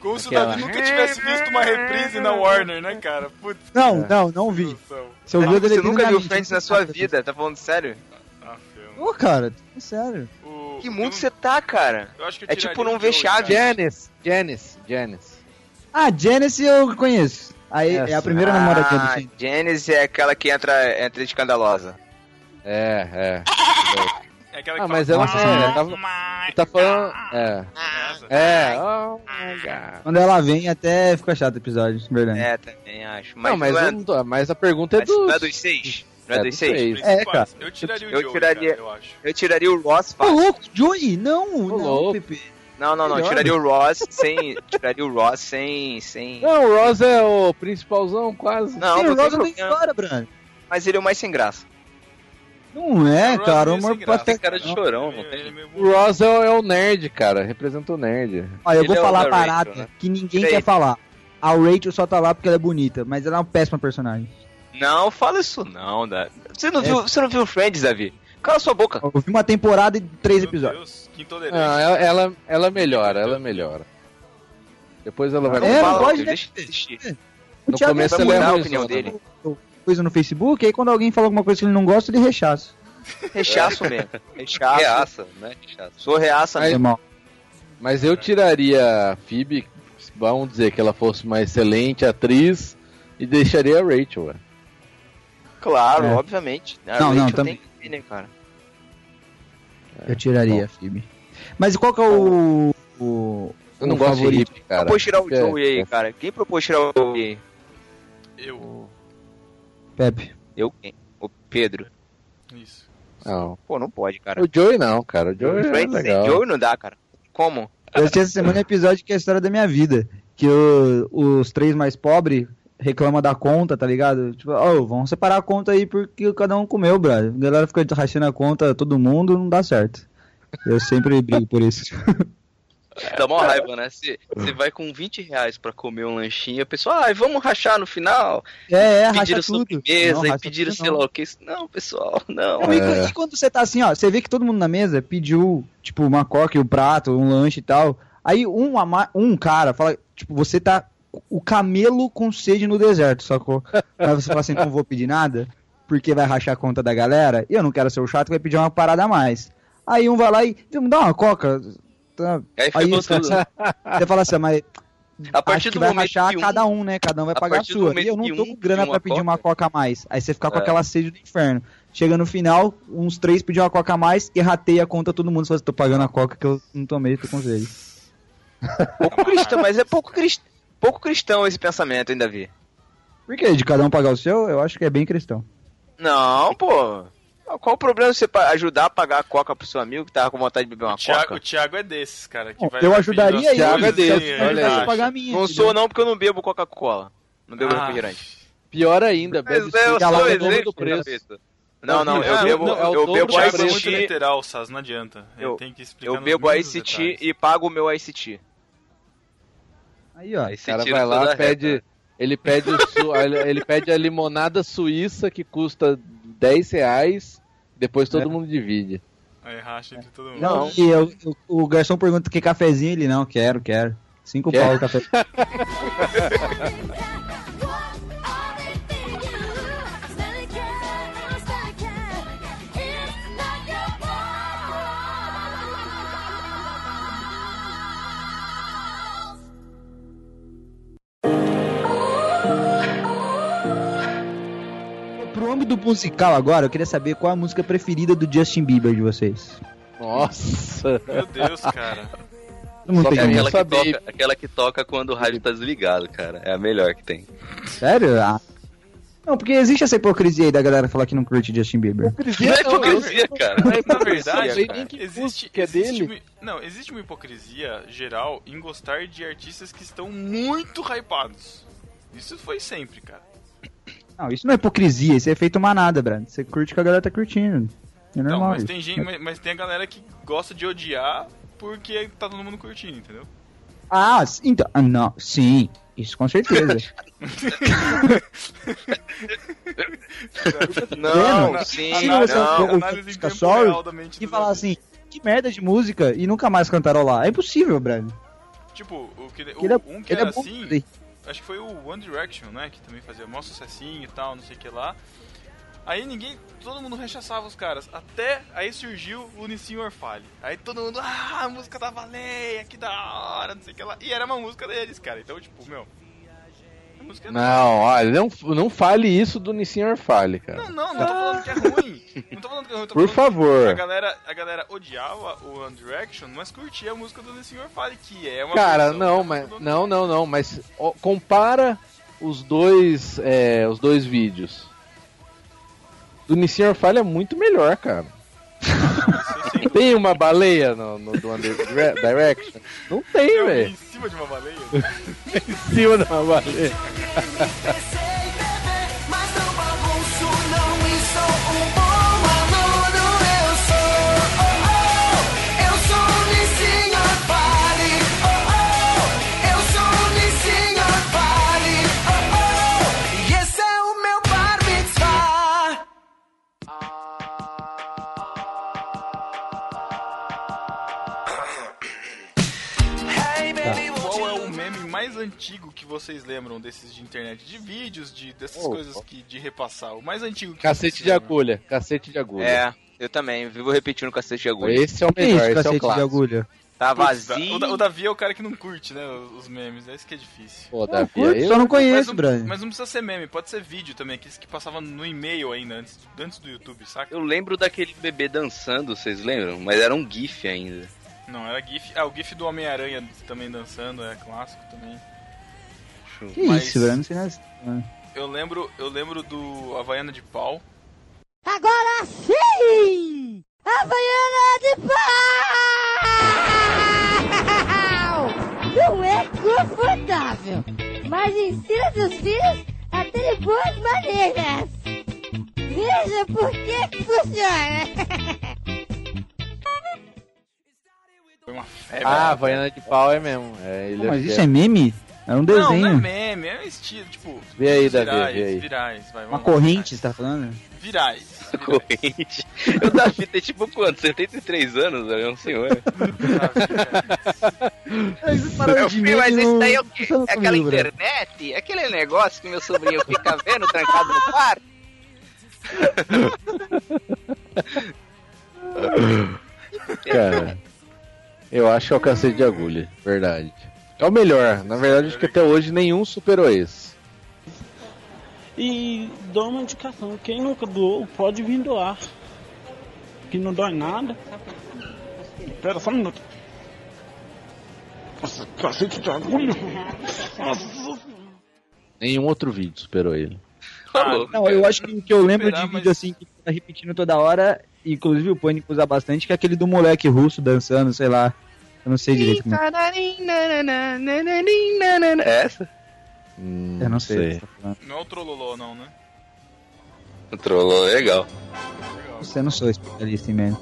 Como se o Davi nunca tivesse visto uma reprise na Warner, né, cara? Putz, Não, não, não vi. Você ouviu Você nunca viu Friends na sua vida, tá falando sério? Ah, filho. Ô, cara, é sério. O- Que mundo você tá, cara? eu acho que eu É tipo não ver chave. Janice. Janice. Janice. Ah, Janice eu conheço. Aí é Essa. a primeira namoradinha do Ah, Schindler. Janice é aquela que entra, entra escandalosa. É, é. É aquela Ah, que mas fala, ela "Ah, é, tava- my Ele tá falando. É. God." Essa. É. Oh my god. Quando ela vem, até fica chato o episódio, verdade. É, também acho. Mas não, mas, não é, eu não tô- mas a pergunta é mas do. não é dos seis? Não é, É dos dos seis? seis. É, cara. Eu tiraria o Eu Joey, tiraria- cara, eu acho. Eu tiraria o Ross Ô, fácil. louco, Joey! Não, não, louco. Pepe. Não, não, não. Melhor. Tiraria o Ross sem. Tiraria o Ross sem. sem... Não, o Ross é o principalzão, quase. Não, Sim, não o Ross não tem história, Brand. Mas ele é o mais sem graça. Não é, O cara, o graça. Tem patético. cara de não. chorão, não é tem? meio O Ross é o, é o nerd, cara. Representa o nerd. Ó, eu Ele vou é falar a da parada Rachel, né? que ninguém Sei. quer falar. a Rachel só tá lá porque ela é bonita, mas ela é uma péssima personagem. Não, fala isso não, Davi. Você não, É. viu, você não viu Friends, Davi? Cala sua boca. Eu vi uma temporada e três Meu episódios. Deus, que intolerante. Não, ela, ela, ela melhora, ela melhora. Depois ela vai É, fala, pode, né? deixa de existir. O No começo ela é a ruim, opinião só, dele. Coisa no Facebook, aí quando alguém fala alguma coisa que ele não gosta, ele rechaça. Rechaço mesmo. Rechaço. Reaça, né? Reaça. Sou reaça Aí- mesmo. Mas eu tiraria a Phoebe, vamos dizer que ela fosse uma excelente atriz, e deixaria a Rachel, ué. Claro, É. obviamente. A Não, não, Rachel também- tem que né, cara? Eu tiraria a Phoebe. Mas qual que é o. o Eu não o gosto favorito? de hippie, cara. propôs tirar o Joey aí, cara? Quem propôs tirar o Joey? Eu. Pepe. Eu quem? O Pedro. Isso. Não. Pô, não pode, cara. O Joey não, cara. O Joey é Friends sem legal. Joey não dá, cara. Como? Eu assisti essa semana um episódio que é a história da minha vida. Que o- os três mais pobres reclamam da conta, tá ligado? Tipo, oh, vamos separar a conta aí porque cada um comeu, brother. A galera fica rachando a conta todo mundo, não dá certo. Eu sempre brigo por isso. Dá uma raiva, né? Você você vai com 20 reais pra comer um lanchinho, a pessoa, ai, vamos rachar no final. É, é, racha pediram tudo. sobremesa Não, e pediram sei não. lá o que. Não, pessoal, não. Não, e, e quando você tá assim, ó, você vê que todo mundo na mesa pediu, tipo, uma coca e um prato, um lanche e tal. Aí um, ama- um cara fala, tipo, você tá o camelo com sede no deserto, sacou? Aí você fala assim, não vou pedir nada, porque vai rachar a conta da galera, e eu não quero ser o chato que vai pedir uma parada a mais. Aí um vai lá e, me dá uma coca. Tá. Aí Aí você, tudo. você fala assim, mas A partir do vai momento rachar que um- cada um, né? Cada um vai pagar a sua. E eu não tô com grana pra pedir uma coca a mais. Aí você fica com É. aquela sede do inferno. Chega no final, uns três pediam uma coca a mais e rateia a conta todo mundo. Você fala, tô pagando a coca que eu não tomei, tô com sede. Pouco cristão, mas é pouco, crist... pouco cristão esse pensamento, hein, Davi? Por que? De cada um pagar o seu? Eu acho que é bem cristão. Não, pô. Qual o problema de você ajudar a pagar a coca pro seu amigo que tava com vontade de beber uma O Thiago, coca? o Thiago é desses, cara. Que vai eu ajudaria ele, Thiago é coisas desse, sem- olha pagar a minha. Não sou não porque eu não bebo Coca-Cola. Não bebo Ah. refrigerante. Pior ainda, bebe é, eu suco, sou ela exemplo, dobro do preço. Não, não, eu bebo, não, é o eu bebo O é ICT, literal, Saz, não adianta. Ele Eu- tem que explicar eu bebo ICT detalhes. e pago o meu ICT. Aí, ó. O você cara vai lá, pede. reta. Ele pede, o ele pede a limonada suíça que custa 10 reais, depois todo É. mundo divide. Aí racha entre todo mundo. Não, e eu- eu- o garçom pergunta que cafezinho, ele não, quero, quero. Cinco Quer? pau o café. Âmbito musical agora, eu queria saber qual a música preferida do Justin Bieber de vocês. Nossa! Meu Deus, cara. Só tem que que Aquela que, toca, aquela que toca quando o rádio tá desligado, cara. É a melhor que tem. Sério? Ah. Não, porque existe essa hipocrisia aí da galera falar que não curte Justin Bieber. Não é hipocrisia, cara. Não é Na hipocrisia, verdade, que existe, música é existe dele. uma- não, existe uma hipocrisia geral em gostar de artistas que estão muito hypados. Isso foi sempre, cara. Não, isso não é hipocrisia, isso é efeito manada, Brad. Você curte o que a galera tá curtindo. É Não, normal. mas isso. tem gente, mas, mas tem a galera que gosta de odiar porque tá todo mundo curtindo, entendeu? Ah, então. Ah, não, sim, isso com certeza. Não, Vendo? sim, Se você não. for- análise fica mente e falar assim, que merda de música e nunca mais cantarolar. É impossível, Brad. Tipo, o que, o- Ele é, um que ele era é bom. assim, acho que foi o One Direction, né? Que também fazia mó sucessinho e tal, não sei o que lá. Aí ninguém, todo mundo rechaçava os caras. Até aí surgiu o Nissin Orfale. Aí todo mundo, ah, a música da Baleia, que da hora, não sei o que lá. E era uma música deles, cara. Então, tipo, meu. Música é Não, olha, não, não fale isso do Nissin Orfale, cara. Não, não, não tô falando que é ruim. Não tô falando que é ruim, tô Por favor. A galera, a galera odiava o One Direction, mas curtia a música do Nissin Orfale, que é uma Cara, versão não, mas não, não, não, mas ó, compara os dois, é, os dois vídeos. Do Nissin Orfale é muito melhor, cara. Tem uma baleia no, no do One Dire- Direction? Não tem, vi velho. em cima de uma baleia. Em cima de uma baleia. vocês lembram desses de internet, de vídeos, de dessas Oh, coisas que de repassar. O mais antigo que Cacete de agulha, cacete de agulha. É, eu também. Vivo repetindo cacete de agulha. Esse é o melhor, esse é cacete o de clássico. agulha? Tá vazio. O, Da- o Davi é o cara que não curte, né, os memes. É isso que é difícil. Pô, Davi, curto, aí só não Mas conheço, não, Brian. mas não precisa ser meme, pode ser vídeo também, aqueles que passavam no e-mail ainda, antes, antes do YouTube, saca? Eu lembro daquele bebê dançando, vocês lembram? Mas era um GIF ainda. Não, era GIF. Ah, o GIF do Homem-Aranha também dançando, é clássico também. Que Mas- isso, velho? Não sei nada. Eu lembro, eu lembro do Havaiana de Pau. Agora sim! Havaiana de pau! Não é confortável, mas ensina seus filhos a terem boas maneiras. Veja por que funciona. Foi uma febre. Ah, Havaiana de pau é mesmo. É, ele Mas é isso é meme? É um Não, não é desenho. meme, é um estilo, tipo. Vê aí, virais, Davi, vê aí. Virais, vai, Uma corrente, você tá falando? Virais. Corrente. O Davi tem tipo quanto? 73 anos? É um senhor. Meu filho, mas esse daí é o quê? É aquela internet? É aquele negócio que meu sobrinho fica vendo trancado no quarto? Cara, eu acho que é cacete de agulha, verdade. É o melhor. Na verdade, acho que até hoje nenhum superou esse. E dou uma indicação, quem nunca doou pode vir doar. Que não dói nada. Espera só um minuto. Nossa, cacete de agulha. Nossa. Nenhum outro vídeo superou ele. Ah, Não, eu acho que o que eu lembro de vídeo assim que tá repetindo toda hora, inclusive o Pânico usa bastante, que é aquele do moleque russo dançando, sei lá. Eu não sei direito como é. Essa? Hum, Eu não sei. tá. Não é o Trololó, não, né? O trollou legal. Legal. Você não sou especialista em meme.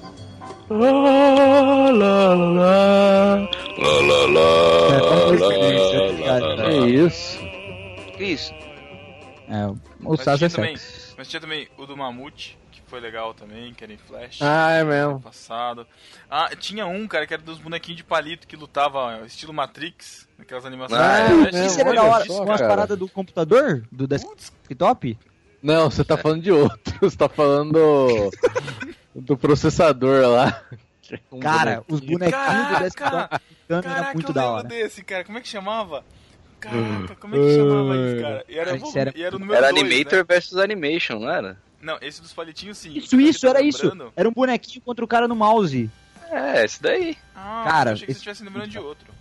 Lá, lá, lá. Lá, lá, lá. É, lá. Que isso? Que isso? É, o tinha, é também, sexo. mas tinha também o do Mamute, foi legal também, que era em Flash. Ah, é mesmo. Passado. Ah, tinha um, cara, que era dos bonequinhos de palito que lutava estilo Matrix, naquelas animações. Ah, É, é Isso era da hora. Umas cara. paradas do computador? Do desktop? Não, você tá falando de outro. Você tá falando do, do processador lá. Um Cara, os bonequinhos do Caraca! desktop ficando era Caraca, muito eu da lembro hora. desse, cara. Como é que chamava? Caraca, como é que chamava isso, cara? E era, era- e era o número Era dois, Animator né? versus Animation, não era? Não, esse dos palitinhos sim. Isso, Porque isso, tá era isso. Era um bonequinho contra o cara no mouse. É, esse daí. Ah, Cara, eu achei que você esse- estivesse lembrando de outro.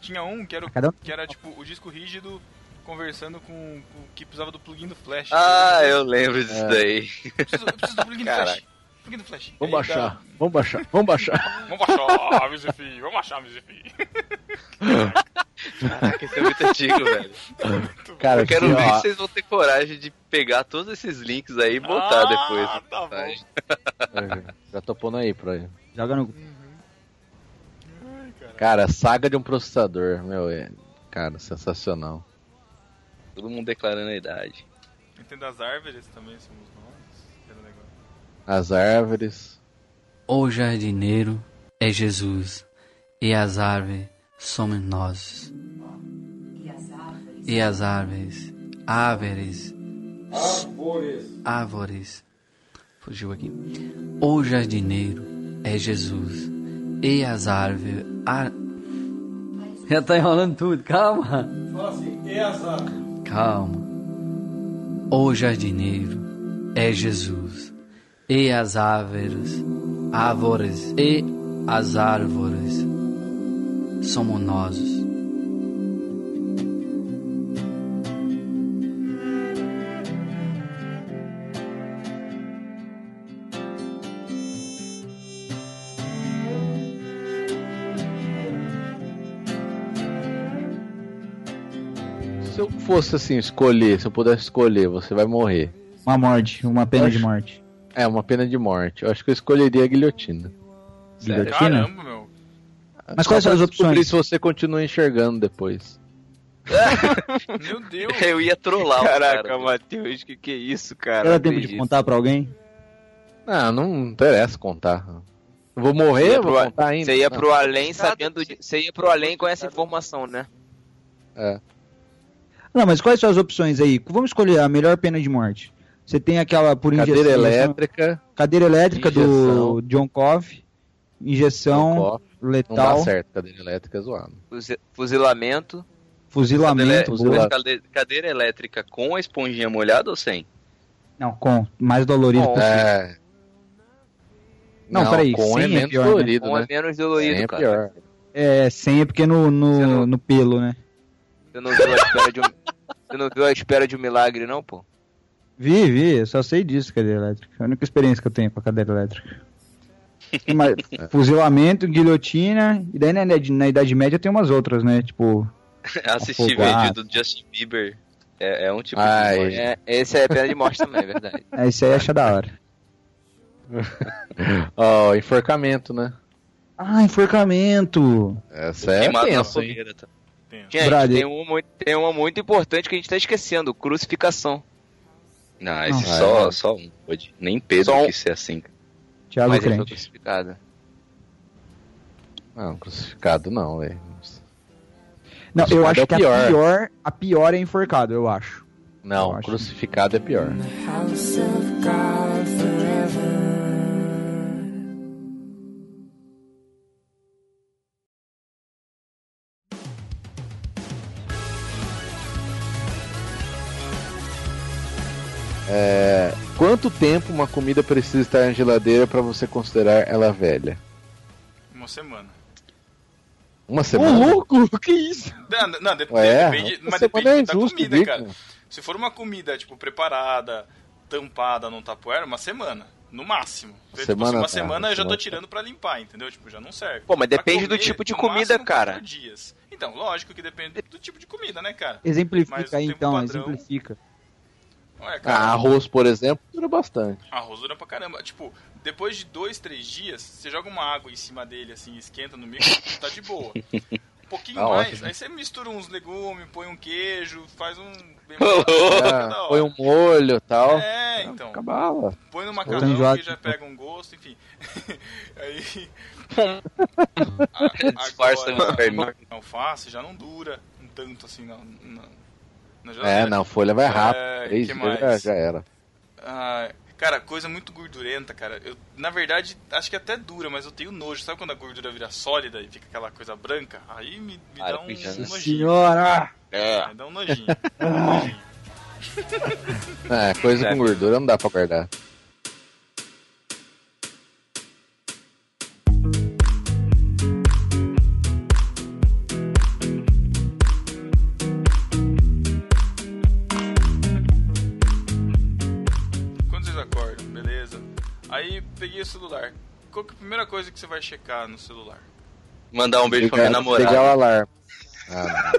Tinha um que era, o- um- que era tipo o disco rígido conversando com, o que precisava do plugin do Flash. Ah, eu lembro disso É. daí. Eu preciso, eu preciso do plugin do. Flash. Plugin do Flash. Vamos Aí, baixar, vamos baixar, vamos baixar. Vamos baixar, Mizifi. Vamos baixar, Mizifi. Caraca, esse é muito antigo, velho. Cara, Eu quero assim, ver ó, se vocês vão ter coragem de pegar todos esses links aí e botar Ah, depois. tá bom. Já tô pondo aí pra ele. Joga no. Ai, cara. Saga de um processador, meu, é. Cara, sensacional. Todo mundo declarando a idade. Entendo as árvores também somos nós. As árvores. O jardineiro é Jesus, e as árvores somos nós. E as árvores, árvores, árvores, fugiu aqui. O jardineiro é Jesus, e as árvores, ar... já tá enrolando tudo, calma. Calma. O jardineiro é Jesus, e as árvores, árvores e as árvores somos nós. Se eu fosse assim, escolher, se eu pudesse escolher, você vai morrer. Uma morte, uma pena de Acho- morte. É, uma pena de morte. Eu acho que eu escolheria a guilhotina. Guilhotina? Caramba, meu. Mas quais são as opções? se você continua enxergando depois. Meu Deus. Eu ia trollar o Caraca, cara. Matheus, que que é isso, cara? Era Não tempo de acredito. contar pra alguém? Ah, não interessa contar. Eu vou morrer, eu vou pro- contar ainda. Você ia Não. pro além sabendo de... Você ia pro além com essa informação, né? É. Não, mas quais são as opções aí? Vamos escolher a melhor pena de morte. Você tem aquela por injeção. Cadeira elétrica. Cadeira elétrica do Injeção. John Cove. Cove. Não dá letal. certo, cadeira elétrica é zoado. Fuzi- Fuzilamento. Fuzilamento. Cadeira, cadeira- cadeira elétrica com a esponjinha molhada ou sem? Não, com. Mais dolorido Com. possível. É. Não, peraí, com é sem é menos pior, né? dolorido, né? é menos Sem dolorido, é cara. pior. É, sem é porque no, no, não- no pelo, né? Você não viu a espera de um. Você não viu a espera de um milagre, não, pô? Vi, vi, eu só sei disso, cadeira elétrica. É a única experiência que eu tenho com a cadeira elétrica. Mais- fuzilamento, guilhotina, e daí na, idade- na Idade Média tem umas outras, né? Tipo, Assistir vídeo do Justin Bieber é, é um tipo Ai. de morte. É, esse é pena de morte também, é verdade. é, isso aí acha da hora. Ó, enforcamento, né? Ah, enforcamento! Essa é tenso, hein? Tá? Gente, tem uma, muito- tem uma muito importante que a gente tá esquecendo: crucificação. Não, esse Não. só, É. só um. Pode. Nem Pedro Só um. quis ser assim. Thiago mas ele foi Crente. crucificado. Não, crucificado não, velho. Não, eu acho é que a pior. pior, a pior é enforcado, eu acho. Eu Não, acho. crucificado é pior. É, quanto tempo uma comida precisa estar na geladeira pra você considerar ela velha? Uma semana. Uma Ô, semana? louco, que isso? Não, não, dep- Ué, depende, uma mas depende é da injusto, comida, Vitor. cara. Se for uma comida, tipo, preparada, tampada num tapoeira, uma semana. No máximo. Tipo, Semana, se uma tá, semana eu já tô semana. tirando pra limpar, entendeu? Tipo, já não serve. Pô, mas depende do comer, tipo de no comida, máximo, cara. quatro dias. Então, lógico que depende do tipo de comida, né, cara? Exemplifica aí então, padrão- exemplifica. Ué, Ah, arroz, por exemplo, dura bastante. arroz dura pra caramba. Tipo, depois de dois, três dias, você joga uma água em cima dele, assim, esquenta no micro, tá de boa. Um pouquinho Tá mais, ótimo. aí você mistura uns legumes, põe um queijo, faz um... Bem Ah, põe um molho e tal. É, então. Acabava. Põe no macarrão que já tipo. pega um gosto, enfim. Aí. Disfarça no Agora, alface já não dura um tanto assim na, na É, não, folha vai rápido. É, Três já, já era. Ah, cara, coisa muito gordurenta, cara. Eu, na verdade, acho que até dura, mas eu tenho nojo. Sabe quando a gordura vira sólida e fica aquela coisa branca? Aí me, me Ah, dá um, um nojinho. Senhora! É. Me dá um nojinho. Um nojinho. É, coisa É. com gordura não dá pra guardar. Celular. Qual que é a primeira coisa que você vai checar no celular? Mandar um beijo pra minha Pegar o namorada. alarme. Ah.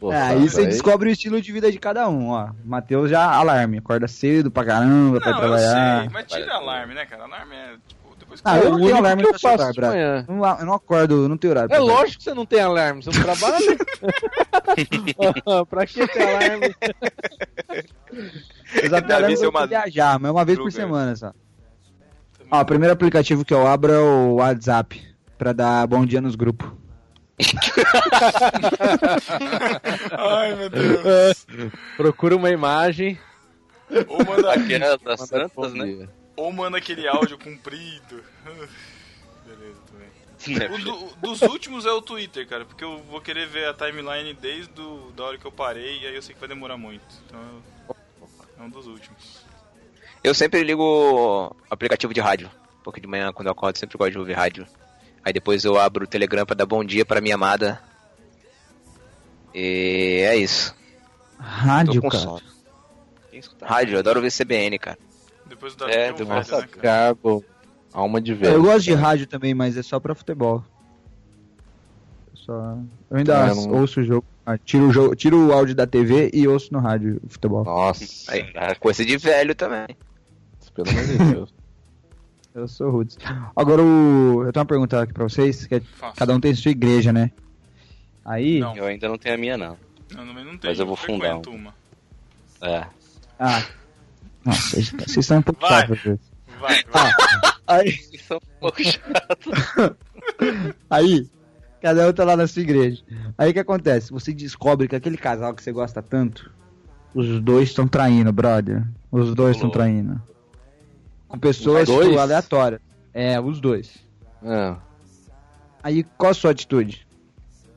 Pô, É, aí você aí- descobre o estilo de vida de cada um, ó. Matheus já alarme, acorda cedo pra caramba, pra Não, eu trabalhar. sei, mas tira alarme, né, cara? Alarme é, tipo, depois que Ah, É eu o não tenho alarme eu celular, manhã. Eu não, eu não acordo, eu não tenho horário. É pra lógico que você não tem alarme, você não trabalha. pra que ter alarme? Eu alarme seu pra madruga. viajar, mas uma vez por Madruga. semana só. Ó, o primeiro aplicativo que eu abro é o WhatsApp, pra dar bom dia nos grupos. Ai, meu Deus. Procura uma imagem. Ou manda, Aquela das manda bom santas, né? ou manda aquele áudio comprido. Beleza, também. O do- dos últimos é o Twitter, cara, porque eu vou querer ver a timeline desde do, da hora que eu parei, e aí eu sei que vai demorar muito. Então é um dos últimos. Eu sempre ligo o aplicativo de rádio. Porque de manhã, quando eu acordo, sempre gosto de ouvir rádio. Aí depois eu abro o Telegram pra dar bom dia pra minha amada. E é isso. Rádio, cara. sono. Rádio, eu adoro ver CBN, cara. Depois do Davi É, eu do Nossa, né, cara? Cago. Alma de É, velho. Eu gosto de rádio também, mas é só pra futebol. Só... Eu ainda eu não- ouço o jogo. Ah, tiro, o jogo. Tiro o áudio da TV e ouço no rádio o futebol. Nossa, Aí, coisa de velho também. Pelo amor de Deus. Eu sou Roots. Agora, o... eu tenho uma pergunta aqui pra vocês. Que é... Cada um tem sua igreja, né? Aí. Não. Eu ainda não tenho a minha, não. Não, também não tem. Mas eu vou fundar uma. É. Ah. Nossa, vocês vocês são um pouco Vai. chatos. Vai, vai. Aí, Isso é um pouco chato. aí, Cada um tá lá na sua igreja. Aí o que acontece? Você descobre que aquele casal que você gosta tanto, os dois estão traindo, brother. Os dois estão traindo. Com pessoas tipo, aleatórias. É, os dois. É, Aí qual a sua atitude?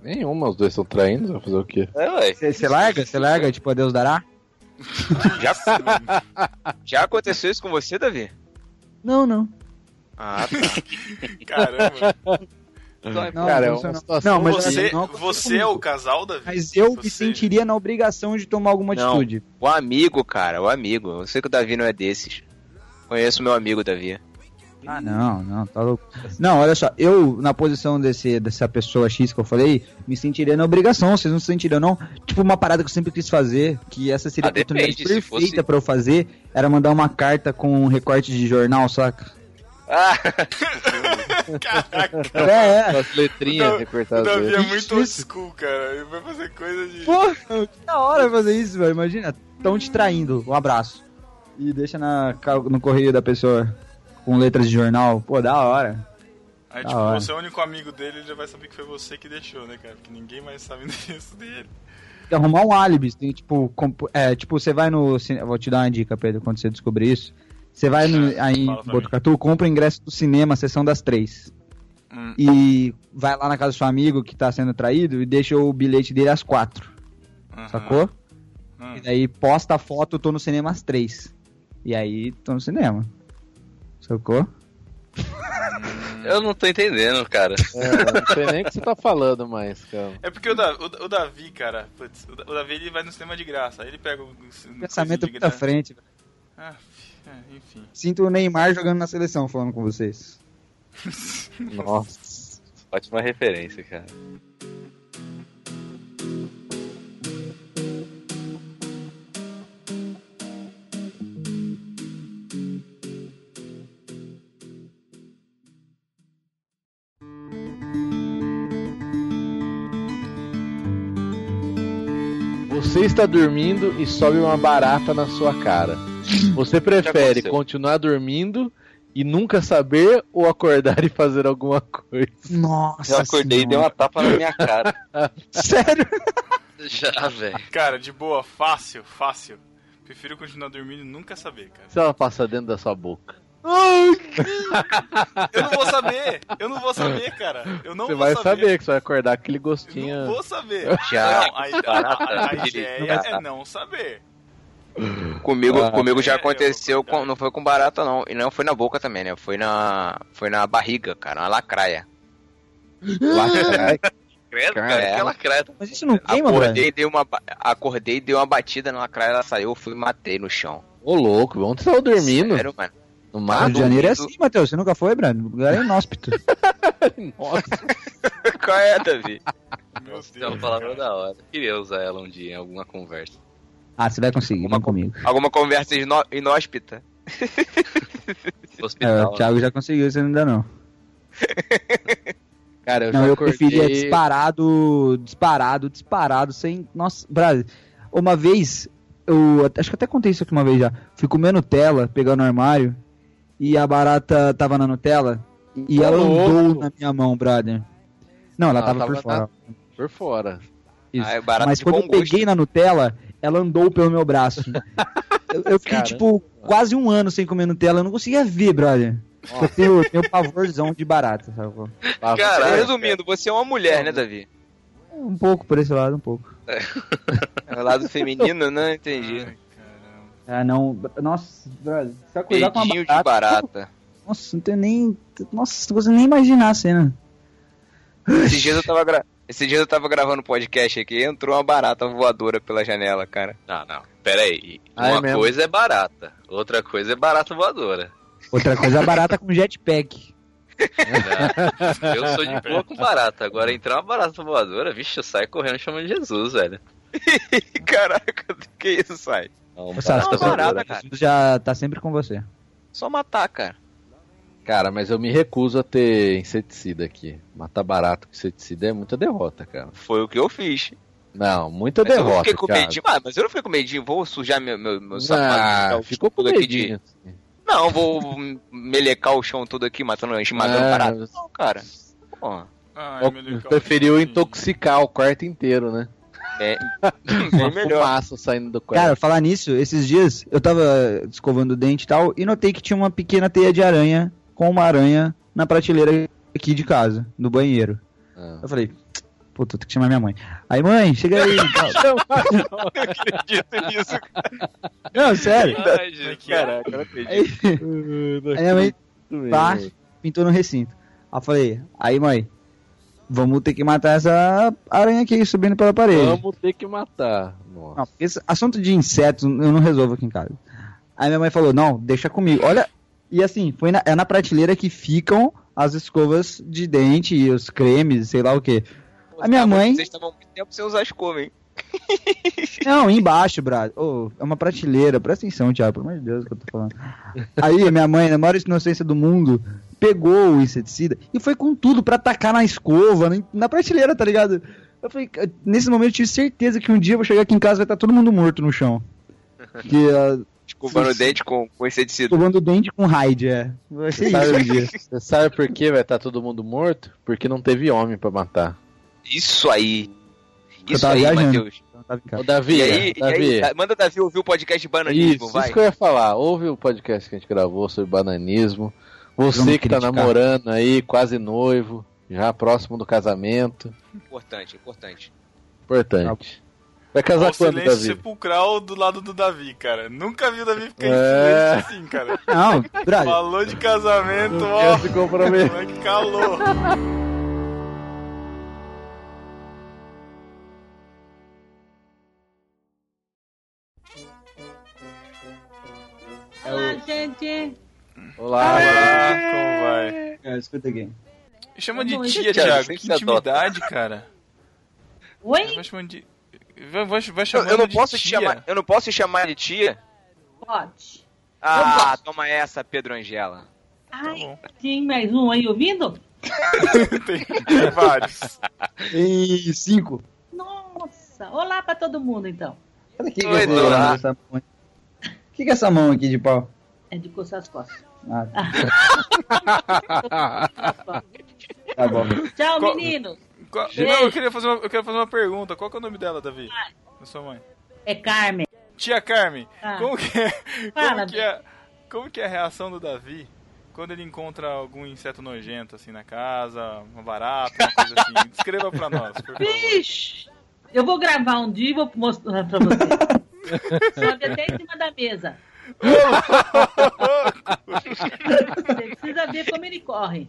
nenhuma, os dois estão traindo, vai fazer o quê? É, ué. Você larga? Você larga, tipo, a Deus dará? Já, já aconteceu isso com você, Davi? Não, não. Ah, Caramba. Não, Cara, é não, uma situação Não, mas Você, não, você é o casal, Davi? Mas eu me Você- sentiria na obrigação de tomar alguma Não. atitude. o amigo, cara, o amigo. Eu sei que o Davi não é desses. Conheço meu amigo, Davi. Ah, não, não, tá louco. Não, olha só, eu, na posição desse, dessa pessoa X que eu falei, me sentiria na obrigação, vocês não se sentiriam, não? Tipo, uma parada que eu sempre quis fazer, que essa seria Ah, a oportunidade depende, perfeita fosse- pra eu fazer, era mandar uma carta com um recorte de jornal, saca? Ah, Caraca, É, é. As letrinhas O o recortadas. Davi é muito old school, cara. Ele vai fazer coisa de. Pô, que da hora fazer isso, velho. Imagina, tão te traindo. Um abraço. E deixa na, no correio da pessoa com letras de jornal. Pô, da hora. Aí, Da tipo, hora. você é o único amigo dele, ele já vai saber que foi você que deixou, né, cara? Porque ninguém mais sabe o endereço dele. Tem que arrumar um álibi. Tem, tipo, é, tipo, você vai no. Vou te dar uma dica, Pedro, quando você descobrir isso. Você vai no, aí em Botucatu, compra o ingresso do cinema, sessão das três. Hum. E vai lá na casa do seu amigo que tá sendo traído e deixa o bilhete dele às quatro. Aham. Sacou? Hum. E daí posta a foto, tô no cinema às três. E aí, tô no cinema. Sacou? Eu não tô entendendo, cara. É, não sei nem o que você tá falando mais, cara. É porque o, Da- o- o Davi, cara, putz, o, Da- o Davi ele vai no cinema de graça. Aí ele pega o. o Pensamento graça. frente. velho. Ah, é, enfim. Sinto o Neymar jogando na seleção falando com vocês. Nossa. Ótima referência, cara. Você está dormindo e sobe uma barata na sua cara. Você prefere continuar dormindo e nunca saber ou acordar e fazer alguma coisa? Nossa. Eu acordei e dei uma tapa na minha cara. Sério? Já, velho. Cara, de boa, fácil, fácil. Prefiro continuar dormindo e nunca saber, cara. Se ela passa dentro da sua boca. Eu não vou saber! Eu não vou saber, cara. Eu não você vou vai saber. saber que você vai acordar aquele Eu gostinho. não vou saber. Já. Não, a, a- a- ideia é não saber. Comigo, Ah, comigo já é, aconteceu, eu- com- não foi com barata não, e não foi na boca também, né? Foi na, foi na barriga, cara, uma lacraia. Lacraia. Credo, Cara, cara, é. aquela creta. Mas isso não queima, velho? Acordei, dei uma, acordei, dei uma batida na lacraia, ela saiu, fui e matei no chão. Ô, louco, ontem você tava dormindo. Sério, mano. No Rio mato? de Janeiro é assim, Matheus. Você nunca foi, Brando? O lugar é inóspito. Nossa. Qual é, Davi? Meu Deus. É uma palavra cara. da hora. Queria usar ela um dia em alguma conversa. Ah, você vai conseguir, vem comigo. Alguma conversa inó- inóspita? É, Hospital. o Thiago já conseguiu, você ainda não. Cara, eu não, já eu acordei... preferia disparado, disparado, disparado, sem. Nossa, Brasil. Uma vez, eu acho que até contei isso aqui uma vez já. Fui comer Nutella, pegando no armário, e a barata tava na Nutella, e ela louco. andou na minha mão, brother. Não, ela, Ela tava, tava por fora. Por fora. Isso. Ah, é Mas de quando bom eu peguei gosto. na Nutella, ela andou pelo meu braço. eu, eu fiquei, Caramba. tipo, quase um ano sem comer Nutella, eu não conseguia ver, brother. Eu tenho, tenho pavorzão de barata, sabe? Caralho, Resumindo, você é uma mulher, né, Davi? Um pouco por esse lado, um pouco. É o lado feminino, não entendi. Ah, não. Nossa. Se acordar com uma Peidinho de barata. Nossa, não tenho nem. Nossa, não consigo nem imaginar a cena. Esses dias eu tava, gra... Esses dias eu tava gravando podcast aqui e entrou uma barata voadora pela janela, cara. Não, não. Pera aí. Ah, é Uma mesmo? coisa é barata, outra coisa é barata voadora. Outra coisa é barata com jetpack. Né? Eu sou de boa com barata. Agora entrar uma barata voadora, vixe, eu saio correndo chamando Jesus, velho. Caraca, que isso, sai? Não, Não, você- barata, cara. Já tá sempre com você. Só matar, cara. Cara, mas eu me recuso a ter inseticida aqui. Matar barato com inseticida é muita derrota, cara. Foi o que eu fiz. Não, muita Mas eu não derrota, fiquei com cara. medinho. Ah, mas eu não fiquei com medinho. Vou sujar meu, meu, meu Ah, sapato. ficou com tudo aqui de- medinho. assim. Não, vou melecar o chão todo aqui, matando, esmagando Ah, parado. Não, cara. Pô, Deus, preferiu intoxicar o quarto inteiro, né? É, bem melhor. fumaça saindo do quarto. Cara, falar nisso, esses dias eu tava escovando o dente e tal, e notei que tinha uma pequena teia de aranha com uma aranha na prateleira aqui de casa, no banheiro. Ah. Eu falei, puta, tem que chamar minha mãe. Aí, mãe, chega aí. e tal. acredito nisso. Não, sério. Ai, gente, caraca, eu não acredito. Aí, aí minha mãe pá, pintou no recinto. Aí eu falei, aí, mãe, vamos ter que matar essa aranha aqui subindo pela parede. Vamos ter que matar. Nossa. Não, esse assunto de insetos eu não resolvo aqui em casa. Aí minha mãe falou, não, deixa comigo. Olha, e assim, foi na, é na prateleira que ficam as escovas de dente e os cremes, sei lá o que. A minha mãe- Vocês estavam muito tempo sem usar escova, hein? Não, embaixo, brado. Ô, é uma prateleira, presta atenção, Thiago, pelo amor de Deus que eu tô falando. Aí a minha mãe, na maior inocência do mundo, pegou o inseticida e foi com tudo pra tacar na escova, na, prateleira, tá ligado? Eu falei, ca- nesse momento eu tive certeza que um dia eu vou chegar aqui em casa e vai estar todo mundo morto no chão. Que uh, Escovando o dente com, com inseticida. escovando o dente com raid, é. Vai ser isso um dia. Você sabe por que vai estar todo mundo morto? Porque não teve homem pra matar. Isso aí. Isso aí, viajando. Matheus. Tá. Ô, Davi, E aí, e Davi. aí, manda o Davi ouvir o podcast de bananismo, Isso, vai. isso que eu ia falar. Ouve o podcast que a gente gravou sobre bananismo. Você que tá criticar. namorando aí, quase noivo, já próximo do casamento. Importante, importante. Importante. Vai Ó, casar o quando, silêncio Davi? sepulcral do lado do Davi, cara. Nunca vi o Davi ficar em É. silêncio assim, cara. Não, brother, Falou de casamento, ó. Quer se comprometer. Como é que calou? Olá, gente. Olá, Ah, como vai? é, escuta aqui. Chama de tia, Thiago, Que intimidade, cara. Oi? Vai chamando de. Vai, vai, vai Eu, chamando eu não de posso te tia. chamar, eu não posso te chamar de tia? Pode. Ah, toma essa, Pedro Angela. Ai, bom. tem mais um aí ouvindo? tem, tem vários. Em cinco. Nossa. Olá pra todo mundo, então. Olha aqui, Oi, que Dora. essa mão. O que, que é essa mão aqui de pau? É de coçar as costas. Ah, tá bom. Tchau, Qual- menino. Qual-. Não, eu queria, fazer uma, eu queria fazer uma pergunta. Qual que é o nome dela, Davi? Da sua mãe. É Carmen. Tia Carmen, Ah. como que é. Fala, Como que é, como que é a reação do Davi quando ele encontra algum inseto nojento assim na casa, uma barata, uma coisa assim? Descreva pra nós, por favor. Vixe. Eu vou gravar um dia e vou mostrar pra você. Sobe até em cima da mesa. Você precisa ver como ele corre.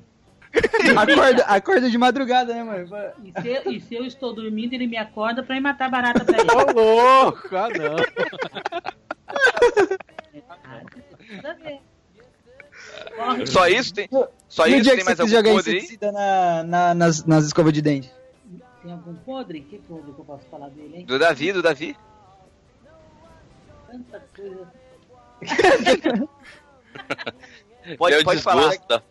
Acorda, acorda de madrugada, né, mãe? E se, eu- e se eu estou dormindo, ele me acorda pra ir matar barata pra ele. Ô, louco! Ah, não. Precisa ver. Corre. Só isso tem, só e isso dia tem que mais você algum jogar podre aí? na, na- nas, nas escovas de dente? Tem algum podre? Que podre que eu posso falar dele, hein? Do Davi, do Davi. Tanta coisa. Pode, Deu pode falar. da.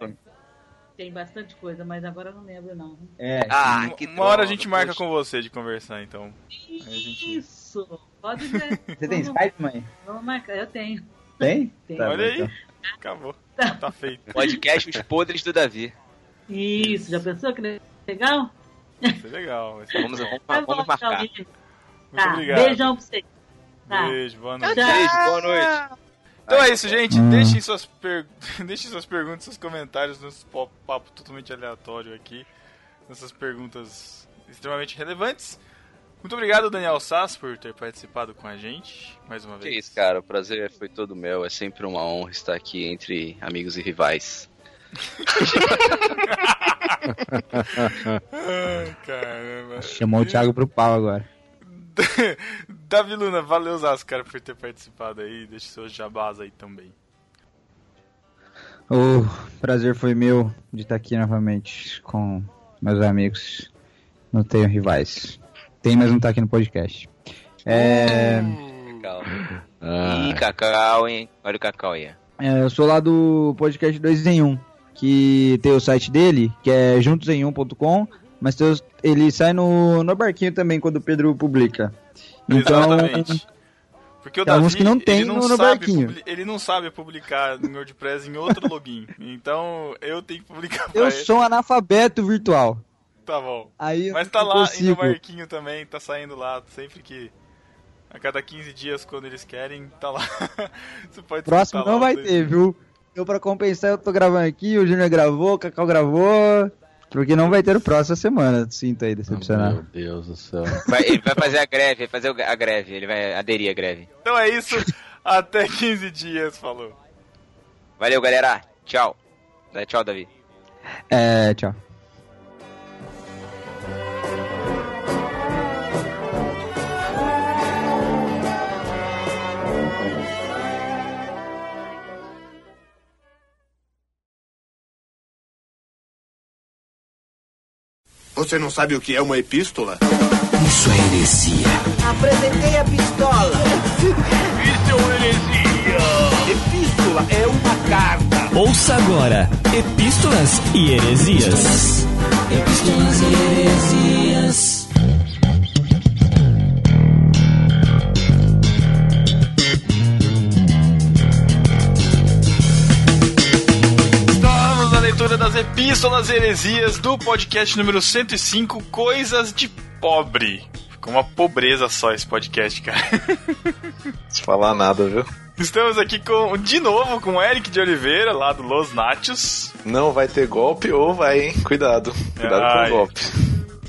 Tem bastante coisa, mas agora eu não lembro, não. É. Ah, Uma- que uma hora a gente marca poxa. com você de conversar, então. Gente- Isso! Pode ver. Você tem Vamos- Skype, mãe? Vamos marcar, eu tenho. Tem? Tem. Tá Olha bom, aí. então. Acabou. Tá feito. Podcast Os Podres do Davi. Isso, já pensou que legal? Vai ser legal. Vai ser... Vamos, vamos, Tá vamos bom, marcar. tchau, menino. Muito Tá, obrigado. beijão pra você. Tá. Beijo, boa noite. Tchau. Beijo, boa noite. Então é isso, gente. Hum. Deixem, suas per... Deixem suas perguntas, seus comentários nesse po- papo totalmente aleatório aqui. Nessas perguntas extremamente relevantes. Muito obrigado, Daniel Sass, por ter participado com a gente mais uma Que vez. isso, cara. O prazer foi todo meu. É sempre uma honra estar aqui entre amigos e rivais. Ai, caramba. Chamou o Thiago pro pau agora. Davi Luna, valeu, Zasco, cara, por ter participado aí. Deixe seus jabás aí também. O prazer foi meu de estar aqui novamente com meus amigos. Não tenho rivais. Tem, mas não tá aqui no podcast. É, Legal. Ih, Cacau, hein? Olha o Cacau aí. é, eu sou lá do podcast 2 em 1, que tem o site dele, que é juntosemum.com, mas tem os- ele sai no, no barquinho também quando o Pedro publica. Então, Exatamente. Porque o Davi, que não tem ele não no- no sabe barquinho. publi- ele não sabe publicar no WordPress em outro login. Então eu tenho que publicar eu ele. sou analfabeto virtual. Tá bom. Aí Mas tá lá e no consigo. Marquinho também, tá saindo lá sempre que. A cada 15 dias, quando eles querem, tá lá. Você pode Próximo não lá vai ter, viu? Eu, pra compensar, eu tô gravando aqui, o Júnior gravou, o Cacau gravou. Porque não vai ter o próximo semana. Sinto aí, Meu decepcionar. Deus do céu. Vai, ele vai fazer a greve, vai fazer a greve, ele vai aderir à greve. Então é isso. Até 15 dias, falou. Valeu, galera. Tchau. Dá Tchau, Davi. É, tchau. Você não sabe o que é uma epístola? Isso é heresia. Apresentei a pistola. Isso é uma heresia! Epístola é uma carta. Ouça agora Epístolas e Heresias. Epístolas e heresias. Leitura das epístolas heresias do podcast número 105, Coisas de Pobre. Ficou uma pobreza só esse podcast, cara. Se falar nada, viu? Estamos aqui com, de novo com o Eric de Oliveira, lá do Los Nachos. Não vai ter golpe ou vai, hein? Cuidado. Cuidado Ai. com o golpe.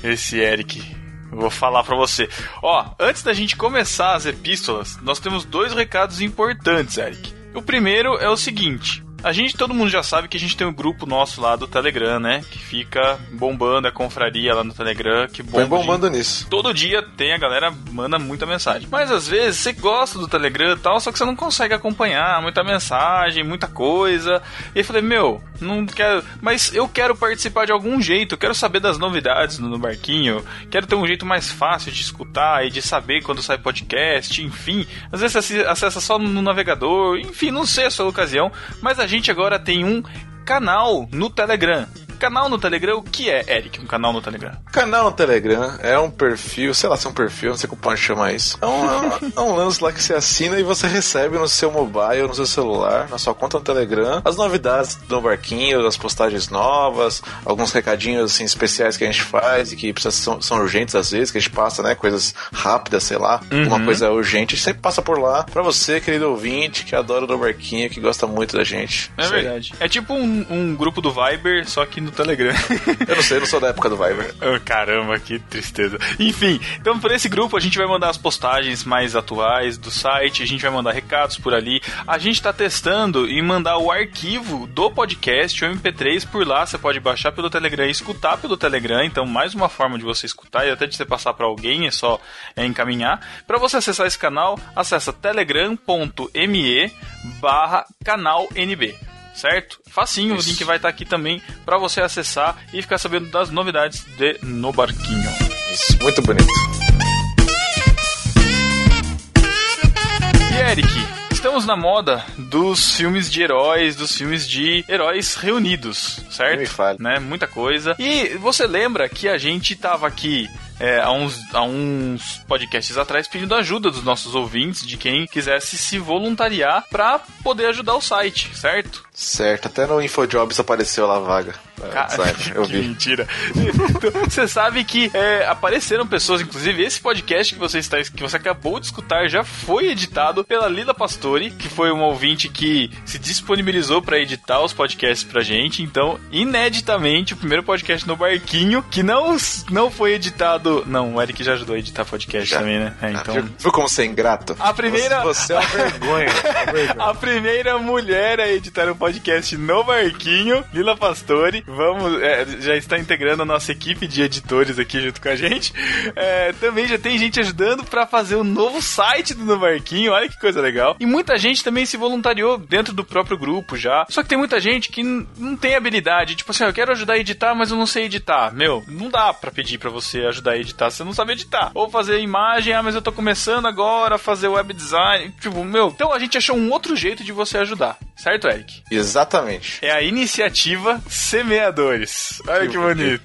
Esse Eric. Vou falar pra você. Ó, antes da gente começar as epístolas, nós temos dois recados importantes, Eric. O primeiro é o seguinte. A gente, todo mundo já sabe que a gente tem um grupo nosso lá do Telegram, né? Que fica bombando a confraria lá no Telegram, que bomba Vem bombando nisso. Todo dia tem a galera manda muita mensagem. Mas às vezes você gosta do Telegram e tal, só que você não consegue acompanhar muita mensagem, muita coisa. E eu falei, meu, não quero. Mas eu quero participar de algum jeito, quero saber das novidades no, barquinho, quero ter um jeito mais fácil de escutar e de saber quando sai podcast, enfim. Às vezes você acessa só no navegador, enfim, não sei a sua ocasião, mas a gente agora tem um canal no Telegram. Canal no Telegram, o que é, Eric, um canal no Telegram? Canal no Telegram é um perfil, sei lá se é um perfil, não sei como pode chamar isso. É um, é um- lance lá que você assina e você recebe no seu mobile, no seu celular, na sua conta no Telegram, as novidades do barquinho, as postagens novas, alguns recadinhos assim, especiais que a gente faz e que são, são urgentes às vezes, que a gente passa, né? Coisas rápidas, sei lá, Uhum. uma coisa urgente, a gente sempre passa por lá pra você, querido ouvinte, que adora o do barquinho, que gosta muito da gente. É verdade. É tipo um, um grupo do Viber, só que no Telegram. Eu não sei, eu não sou da época do Viber. Oh, caramba, que tristeza. Enfim, então por esse grupo a gente vai mandar as postagens mais atuais do site, a gente vai mandar recados por ali. A gente tá testando em mandar o arquivo do podcast, o MP3, por lá. Você pode baixar pelo Telegram e escutar pelo Telegram. Então, mais uma forma de você escutar e até de você passar para alguém, é só é, encaminhar. Para você acessar esse canal, acessa telegram.me barra canal NB certo? Facinho, o link vai estar aqui também para você acessar e ficar sabendo das novidades de No Barquinho. Isso, muito bonito. E Eric, estamos na moda dos filmes de heróis, dos filmes de heróis reunidos, certo? Né? Muita coisa. E você lembra que a gente tava aqui é, há, uns, há uns podcasts atrás pedindo ajuda dos nossos ouvintes, de quem quisesse se voluntariar para poder ajudar o site, certo? Certo, até no InfoJobs apareceu lá a vaga. É, Cara, site, eu que vi. mentira. Então, você sabe que é, apareceram pessoas, inclusive esse podcast que você, está, que você acabou de escutar já foi editado pela Lila Pastori, que foi uma ouvinte que se disponibilizou para editar os podcasts pra gente. Então, ineditamente, o primeiro podcast no Barquinho, que não, não foi editado. Não, o Eric já ajudou a editar podcast Já. também, né? É, então. Viu, viu como você é ingrato? A primeira. Você, você é uma vergonha. uma vergonha. A primeira mulher a editar um podcast no Barquinho, Lila Pastore. Vamos, é, já está integrando a nossa equipe de editores aqui junto com a gente. É, também já tem gente ajudando para fazer o novo site do No Barquinho. Olha que coisa legal. E muita gente também se voluntariou dentro do próprio grupo já. Só que tem muita gente que não tem habilidade. Tipo assim, eu quero ajudar a editar, mas eu não sei editar. Meu, não dá pra pedir pra você ajudar a editar você não sabe editar. Ou fazer imagem, ah, mas eu tô começando agora a fazer web design. Tipo, meu, então a gente achou um outro jeito de você ajudar. Certo, Eric? Exatamente. É a iniciativa Semeadores. Olha que bonito.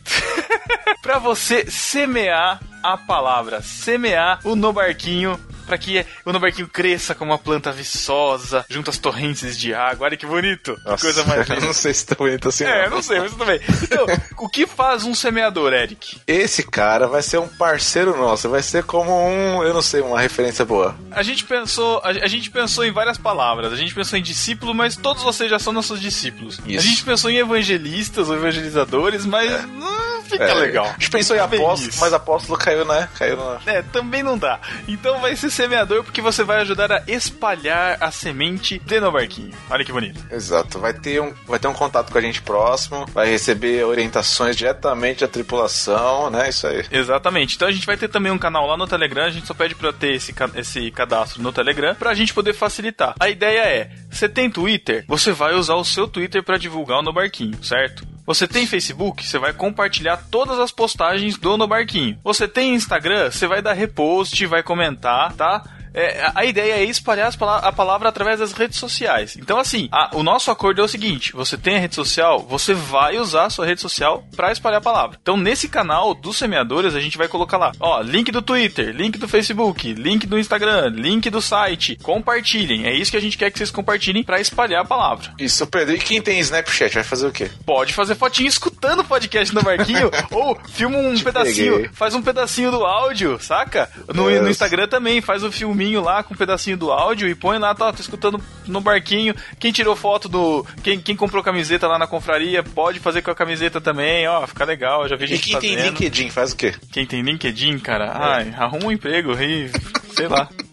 pra você semear a palavra, semear o No Barquinho pra que o no barquinho cresça como uma planta viçosa, junto às torrentes de água. Olha que bonito. Que Nossa, coisa mais eu linda. não sei se tá bonito assim. É, não sei, mas tudo bem. Então, o que faz um semeador, Eric? Esse cara vai ser um parceiro nosso, vai ser como um, eu não sei, uma referência boa. A gente pensou, a, a gente pensou em várias palavras. A gente pensou em discípulo, mas todos vocês já são nossos discípulos. Isso. A gente pensou em evangelistas ou evangelizadores, mas não fica É, legal. A gente pensou em apóstolo, mas apóstolo caiu, né? Caiu na. É, também não dá. Então vai ser semeador porque você vai ajudar a espalhar a semente de no barquinho. Olha que bonito. Exato, vai ter, um, vai ter um contato com a gente próximo, vai receber orientações diretamente da tripulação, né? Isso aí. Exatamente. Então a gente vai ter também um canal lá no Telegram. A gente só pede pra ter esse, esse cadastro no Telegram pra gente poder facilitar. A ideia é: você tem Twitter? Você vai usar o seu Twitter pra divulgar o No Barquinho, certo? Você tem Facebook? Você vai compartilhar todas as postagens do No Barquinho. Você tem Instagram? Você vai dar repost, vai comentar, tá? É, a- ideia é espalhar a palavra através das redes sociais. Então, assim, a- o nosso acordo é o seguinte: você tem a rede social, você vai usar a sua rede social para espalhar a palavra. Então, nesse canal dos semeadores, a gente vai colocar lá, ó, link do Twitter, link do Facebook, link do Instagram, link do site. Compartilhem. É isso que a gente quer que vocês compartilhem para espalhar a palavra. Isso, Pedro. E quem tem Snapchat vai fazer o quê? Pode fazer fotinho escutando o podcast no barquinho ou filma um pedacinho, peguei. faz um pedacinho do áudio, saca? No, no Instagram também, faz um filminho lá com um pedacinho do áudio e põe lá, tá, tô escutando no barquinho. Quem tirou foto do. Quem, quem comprou camiseta lá na confraria, pode fazer com a camiseta também, ó, fica legal, já vi E gente quem tem fazendo. LinkedIn faz o quê? Quem tem LinkedIn, cara, ai, arruma um emprego e sei lá.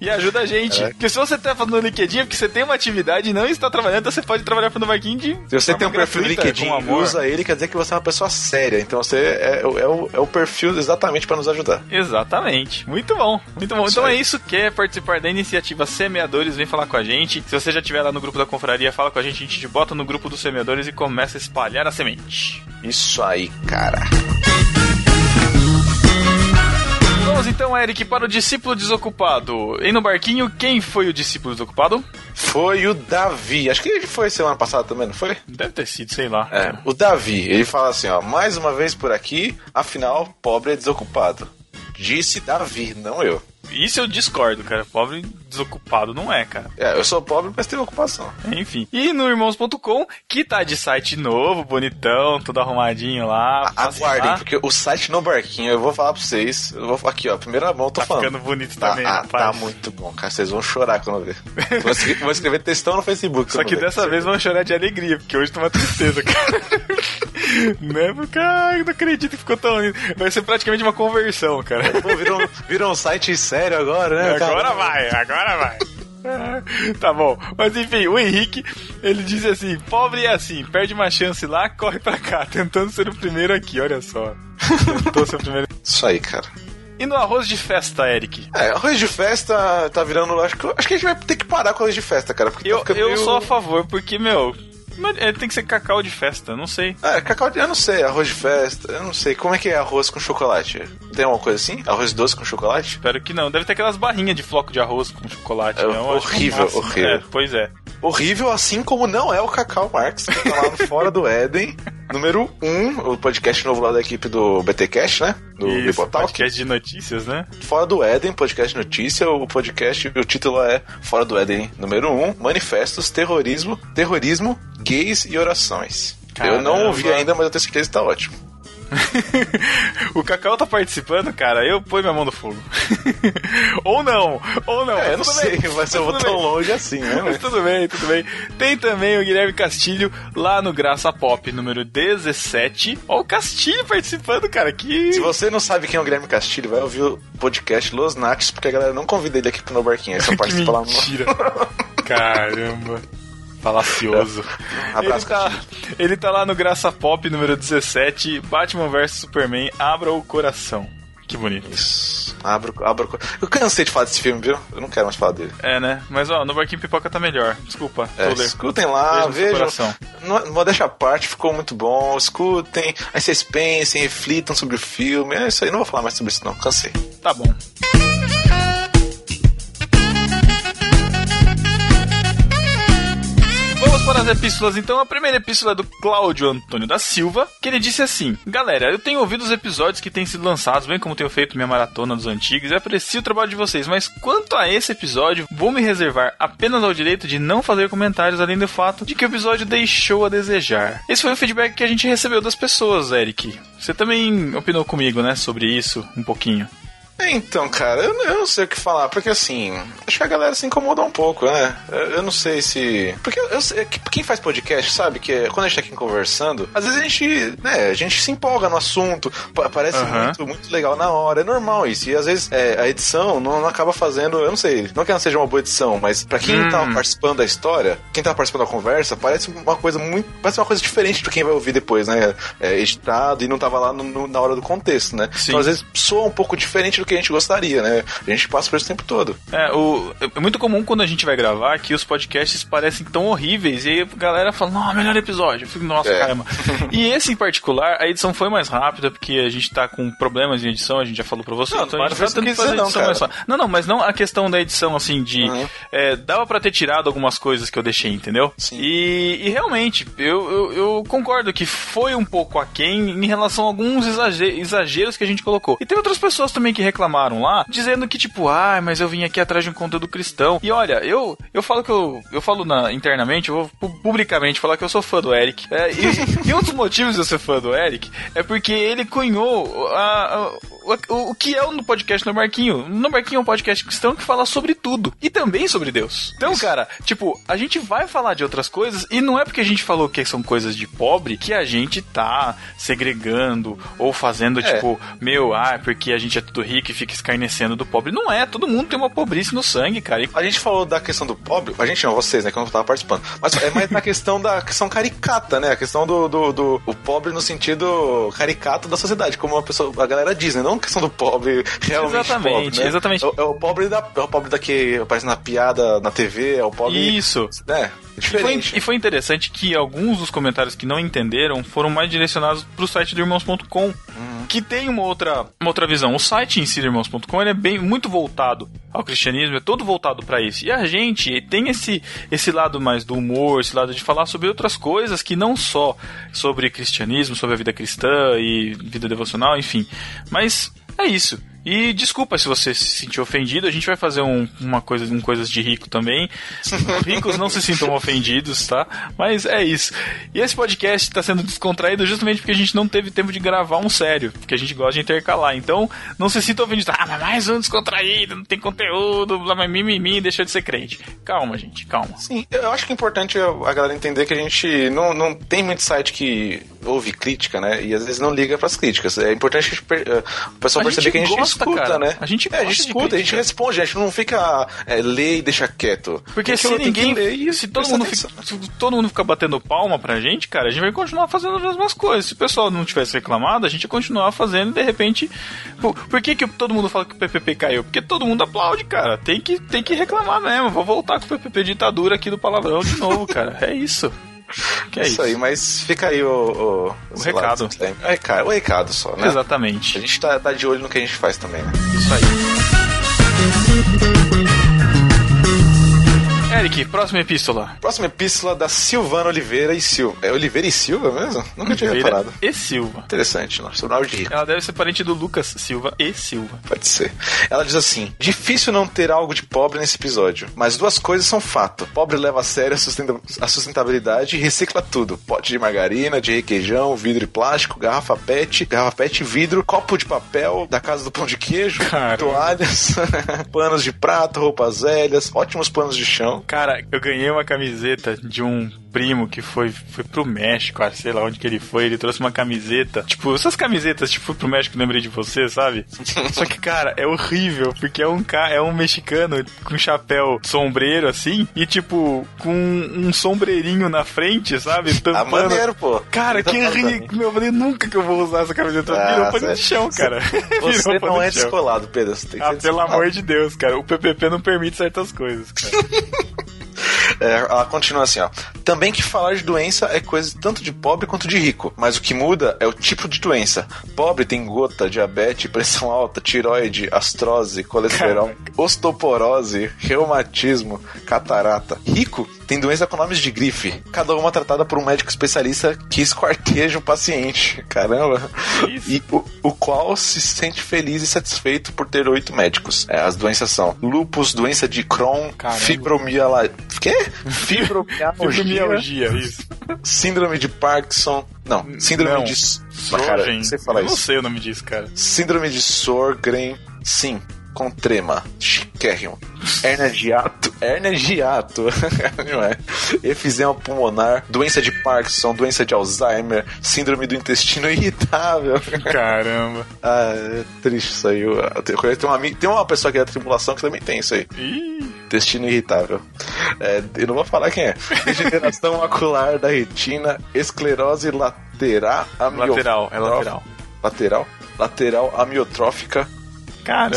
E ajuda a gente. É. Porque se você tá fazendo LinkedIn, é porque você tem uma atividade e não está trabalhando, então você pode trabalhar para o barquinho de. Se você tem um perfil no gratuita, LinkedIn e usa ele, quer dizer que você é uma pessoa séria. Então você é, é o, é o perfil exatamente para nos ajudar. Exatamente. Muito bom. Muito bom. Então é isso. Quer participar da iniciativa Semeadores, vem falar com a gente. Se você já estiver lá no grupo da confraria, fala com a gente. A gente te bota no grupo dos semeadores e começa a espalhar a semente. Isso aí, cara. Vamos então, Eric, para o discípulo desocupado. E no barquinho, quem foi o discípulo desocupado? Foi o Davi. Acho que ele foi semana passada também, não foi? Deve ter sido, sei lá. É, o Davi, ele fala assim, ó, mais uma vez por aqui, afinal, pobre é desocupado. Disse Davi, não eu. Isso eu discordo, cara. Pobre desocupado não é, cara. É, eu sou pobre, mas tenho ocupação. Enfim. E no irmãos.com, que tá de site novo, bonitão, tudo arrumadinho lá. Passem Aguardem, lá. porque o site no barquinho, eu vou falar pra vocês. Eu vou aqui, ó, primeira mão, tô Tá falando. ficando bonito Tá, também, ah, rapaz. tá muito bom, cara. Vocês vão chorar quando ver. Vou escrever, vou escrever textão no Facebook. Só que ver. dessa vez vão chorar de alegria, porque hoje tá uma tristeza, cara. né? Porque, ai, não acredito que ficou tão lindo. Vai ser praticamente uma conversão, cara. Pô, virou, um- virou um site sério agora, né? Agora cara? vai, agora vai. Tá bom, mas enfim, o Henrique ele diz assim: pobre é assim, perde uma chance lá, corre pra cá, tentando ser o primeiro aqui, olha só. Tentou ser o primeiro. Isso aí, cara. E no arroz de festa, Eric? É, arroz de festa tá virando. Acho que, acho que a gente vai ter que parar com arroz de festa, cara. Porque Eu, tá eu meio- sou a favor, porque, meu, é, tem que ser cacau de festa, não sei. É, cacau, de- eu não sei, arroz de festa, eu não sei. Como é que é arroz com chocolate? Tem uma coisa assim? Arroz doce com chocolate? Espero que não. Deve ter aquelas barrinhas de floco de arroz com chocolate, É né? Acho horrível, máximo. horrível. É, pois é. Horrível, assim como não é o Cacau Marx, que tá lá no Fora do Éden. Número 1, um, o podcast novo lá da equipe do BTcast, né? Do Isso, Bibotalk. podcast de notícias, né? Fora do Éden, podcast de notícia. O podcast, o título é Fora do Éden, número 1, um, Manifestos, Terrorismo, Terrorismo, Gays e Orações. Eu não ouvi Caramba. ainda, mas eu tenho certeza que tá ótimo. o Cacau tá participando, cara, eu ponho minha mão no fogo. ou não, ou não. É, eu não sei, bem, mas eu vou tão bem. longe assim, né? Mas tudo bem, tudo bem. Tem também o Guilherme Castilho lá no Graça Pop número 17. Ó, o Castilho participando, cara, que. Se você não sabe quem é o Guilherme Castilho, vai ouvir o podcast Los Nates, porque a galera não convida ele aqui pro No Barquinho. Ele só participa lá no. Mentira. Caramba. Falacioso. Abraço, ele, tá, ele tá lá no Graça Pop número 17, Batman vs Superman, Abra o Coração. Que bonito. Isso. Abro, abro. Eu cansei de falar desse filme, viu? Eu não quero mais falar dele. É, né? Mas ó, no Barquinho Pipoca tá melhor. Desculpa, É, escutem lá, vejam. No- Modéstia à parte, ficou muito bom. Escutem, aí vocês pensem, reflitam sobre o filme. É isso aí, não vou falar mais sobre isso, não. Cansei. Tá bom. Para as epístolas, então. A primeira epístola é do Cláudio Antônio da Silva, que ele disse assim: Galera, eu tenho ouvido os episódios que têm sido lançados, bem como tenho feito minha maratona dos antigos, e aprecio o trabalho de vocês, mas quanto a esse episódio, vou me reservar apenas ao direito de não fazer comentários, além do fato de que o episódio deixou a desejar. Esse foi o feedback que a gente recebeu das pessoas, Eric. Você também opinou comigo, né, sobre isso um pouquinho. Então, cara, eu, eu não sei o que falar, porque assim, acho que a galera se incomodou um pouco, né? Eu, eu não sei se. Porque eu, que- quem faz podcast sabe que quando a gente tá aqui conversando, às vezes a gente, né, a gente se empolga no assunto, pa- parece Aham. muito, muito legal na hora, é normal isso. E às vezes é, a edição não, não acaba fazendo, eu não sei, não que não seja uma boa edição, mas pra quem Hum. tá participando da história, quem tá participando da conversa, parece uma coisa muito. Parece uma coisa diferente do quem vai ouvir depois, né? É, editado e não tava lá no- no- na hora do contexto, né? Sim. Então às vezes soa um pouco diferente do que a gente gostaria, né? A gente passa por isso o tempo todo. É, o, é muito comum quando a gente vai gravar que os podcasts parecem tão horríveis e aí a galera fala, não, melhor episódio. Eu fico, nossa, É. caramba. e esse em particular, a edição foi mais rápida porque a gente tá com problemas em edição, a gente já falou pra você. Não, então a gente tá tentando fazer não, edição mais cara. fácil. Não, não, mas não a questão da edição, assim, de. Uhum. é, dava pra ter tirado algumas coisas que eu deixei, entendeu? E, e realmente, eu, eu, eu concordo que foi um pouco aquém em relação a alguns exage- exageros que a gente colocou. E tem outras pessoas também que reclamaram lá, dizendo que, tipo, ah, mas eu vim aqui atrás de um conteúdo cristão. E olha, eu, eu falo que eu, eu falo na, internamente, eu vou pu- publicamente falar que eu sou fã do Eric. É, e, e um dos motivos de eu ser fã do Eric é porque ele cunhou a- a- o, o que é o podcast no Marquinho. No Marquinho é um podcast cristão que fala sobre tudo. E também sobre Deus. Então, cara, tipo, a gente vai falar de outras coisas e não é porque a gente falou que são coisas de pobre que a gente tá segregando ou fazendo, É. tipo, meu, ah, é porque a gente é tudo rico e fica escarnecendo do pobre. Não é, todo mundo tem uma pobrice no sangue, cara. E A gente falou da questão do pobre, a gente não, vocês, né, que eu não tava participando. Mas é mais na questão da questão caricata, né? A questão do, do, do- o pobre no sentido caricato da sociedade, como a pessoa, a galera diz, né? Não questão do pobre realmente Exatamente, pobre, né? exatamente. É, o- é o pobre da, é o pobre da que aparece na piada na TV, é o pobre. Isso. É, E foi, diferente. e foi interessante que alguns dos comentários que não entenderam foram mais direcionados pro site do irmãos.com, que tem uma outra, uma outra visão. O site em si do irmãos.com é bem muito voltado ao cristianismo, é todo voltado para isso. E a gente tem esse esse lado mais do humor, esse lado de falar sobre outras coisas que não só sobre cristianismo, sobre a vida cristã e vida devocional, enfim. Mas é isso. E desculpa se você se sentiu ofendido, a gente vai fazer um, uma coisa, um coisas de rico também. Ricos não se sintam ofendidos, tá? Mas é isso. E esse podcast está sendo descontraído justamente porque a gente não teve tempo de gravar um sério, porque a gente gosta de intercalar. Então, não se sintam ofendidos. Ah, mas mais um descontraído, não tem conteúdo, blá, blá, mimimi, deixa de ser crente. Calma, gente, calma. Sim, eu acho que é importante a galera entender que a gente não, não tem muito site que ouve crítica, né? E às vezes não liga pras críticas. É importante eh, o pessoal perceber que a gente gosta, escuta, cara. né? A gente é, a gente escuta, a gente responde, a gente não fica é, lê e deixa quieto. Porque Tem se ninguém. ler e Se todo, mundo atenção. fica, se todo mundo ficar batendo palma pra gente, cara, a gente vai continuar fazendo as mesmas coisas. Se o pessoal não tivesse reclamado, a gente ia continuar fazendo e de repente. Por, por que, que todo mundo fala que o PPP caiu? Porque todo mundo aplaude, cara. Tem que, tem que reclamar mesmo. Vou voltar com o PPP ditadura aqui do palavrão de novo, cara. É isso. Que é isso, isso. aí, mas fica aí o, O lá, recado. o recado. O recado só, né? Exatamente. A gente tá, tá de olho no que a gente faz também, né? Isso aí. Eric, próxima epístola. Próxima epístola da Silvana Oliveira e Silva. É Oliveira e Silva mesmo? Nunca tinha Oliveira reparado. E Silva. Interessante, não. Sobrenome de rico. Ela deve ser parente do Lucas Silva e Silva. Pode ser. Ela diz assim: difícil não ter algo de pobre nesse episódio, mas duas coisas são fato. Pobre leva a sério a, sustenta- a sustentabilidade e recicla tudo: pote de margarina, de requeijão, vidro e plástico, garrafa PET, garrafa PET, vidro, copo de papel da casa do pão de queijo, toalhas, panos de prato, roupas velhas, ótimos panos de chão. Cara, eu ganhei uma camiseta de um primo que foi, foi pro México, ah, sei lá onde que ele foi. Ele trouxe uma camiseta. Tipo, essas camisetas, tipo, fui pro México, lembrei de você, sabe? Só que, cara, é horrível, porque é um, ca... é um mexicano com chapéu sombreiro, assim, e tipo, com um sombreirinho na frente, sabe? Ah, Tampando. maneiro, pô. Cara, que ridículo. Eu falei, nunca que eu vou usar essa camiseta. Ah, Virou pano de chão, cara. Você não é descolado, Pedro. Você tem que Ah, pelo amor de Deus, cara. O PPP não permite certas coisas, cara. É, ela continua assim, ó. Também que falar de doença é coisa tanto de pobre quanto de rico, mas o que muda é o tipo de doença. Pobre tem gota, diabetes, pressão alta, tiroide, astrose, colesterol, osteoporose, reumatismo, catarata. Rico tem doença com nomes de grife, cada uma tratada por um médico especialista que esquarteja o paciente. Caramba. E o, o qual se sente feliz e satisfeito por ter oito médicos. É, as doenças são lupus, doença de Crohn, fibromialgia. Quê? Fibromialgia. Fibromialgia, isso. Síndrome de Parkinson. Não, síndrome Não. de. Sorgen. Cara, você fala Eu não isso. sei o nome disso, cara. Síndrome de Sorgren, sim, com trema, chiquérrimo. Hernia de hiato, hernia de não é? Efisema pulmonar, doença de Parkinson, doença de Alzheimer, síndrome do intestino irritável. Caramba. Ah, é triste isso aí. Tem uma, tem uma pessoa aqui da tripulação que também tem isso aí. Intestino irritável. É, eu não vou falar quem é. Degeneração macular da retina, esclerose lateral. Lateral, é lateral. Lateral? Lateral amiotrófica. Caramba.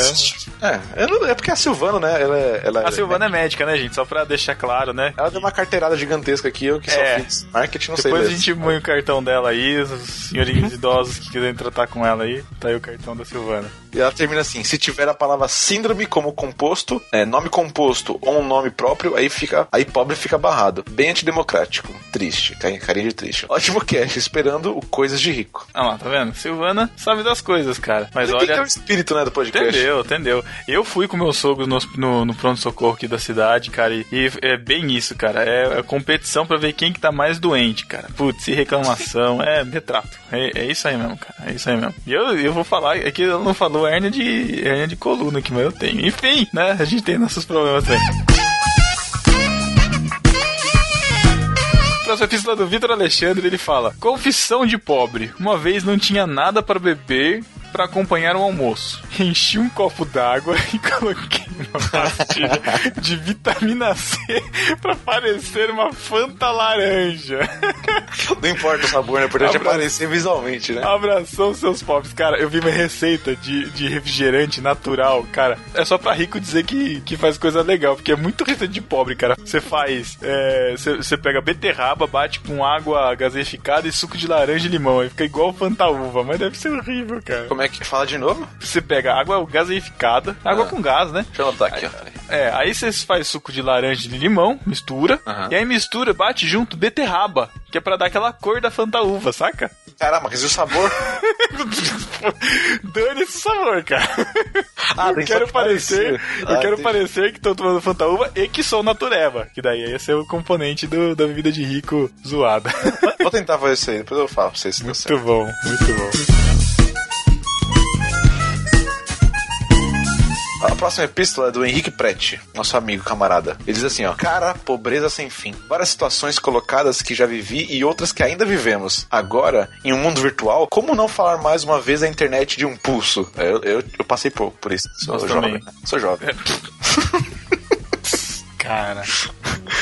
É, eu não- é porque a Silvana, né? Ela, é- ela A Silvana é médica, né, gente? Só pra deixar claro, né? Ela deu uma carteirada gigantesca aqui, eu que só É. fiz marketing, não sei Depois a gente põe o cartão dela aí, os senhorinhos idosos que quiserem tratar com ela aí, tá aí o cartão da Silvana. E ela termina assim: se tiver a palavra síndrome como composto, é, nome composto ou um nome próprio, aí fica. Aí pobre fica barrado. Bem antidemocrático. Triste, cari- carinho de triste. Ótimo cast, esperando o Coisas de Rico. Ah lá, tá vendo? Silvana sabe das coisas, cara. Mas ter olha. o espírito, né, do podcast. Entendeu, entendeu. Eu fui com meu sogro no, no, no pronto-socorro aqui da cidade, cara, e, e é bem isso, cara. É a competição pra ver quem que tá mais doente, cara. Putz, e reclamação, é retrato. É, é isso aí mesmo, cara. É isso aí mesmo. E eu, eu vou falar, é que ela não falou hérnia de, hérnia de coluna mas eu tenho. Enfim, né? A gente tem nossos problemas aí. Próxima epístola do Vitor Alexandre, ele fala: Confissão de pobre. Uma vez não tinha nada para beber para acompanhar o almoço. Enchi um copo d'água e coloquei uma pastilha de vitamina C para parecer uma Fanta laranja. Não importa o sabor, né? Importante é Abra- aparecer visualmente, né? Abração, seus pobres. Cara, eu vi uma receita de, de refrigerante natural. Cara, é só pra rico dizer que, que faz coisa legal, porque é muito receita de pobre, cara. Você faz. é, Você você pega beterraba, bate com água gaseificada e suco de laranja e limão. Aí fica igual Fanta uva, mas deve ser horrível, cara. Como é que fala de novo? Você pega água gaseificada, água Ah. com gás, né? Deixa eu anotar aqui, ó. É, aí você faz suco de laranja e de limão, mistura, e aí mistura, bate junto beterraba, que é pra dar aquela cor da Fanta uva, saca? Caramba, mas e o sabor? Dane esse sabor, cara. Ah, eu tem quero que parecer, eu Ah, quero entendi. parecer que tô tomando Fanta uva e que sou natureba, que daí ia ser o componente do- da bebida de rico zoada. Vou tentar fazer isso aí, depois eu falo pra vocês se certo. Muito bom, muito bom. Próxima epístola é do Henrique Prete, nosso amigo, camarada. Ele diz assim, ó. Cara, pobreza sem fim. Várias situações colocadas que já vivi e outras que ainda vivemos. Agora, em um mundo virtual, como não falar mais uma vez a internet de um pulso? Eu, eu, eu passei por, por isso. Sou jovem. também. né? Sou jovem. Cara.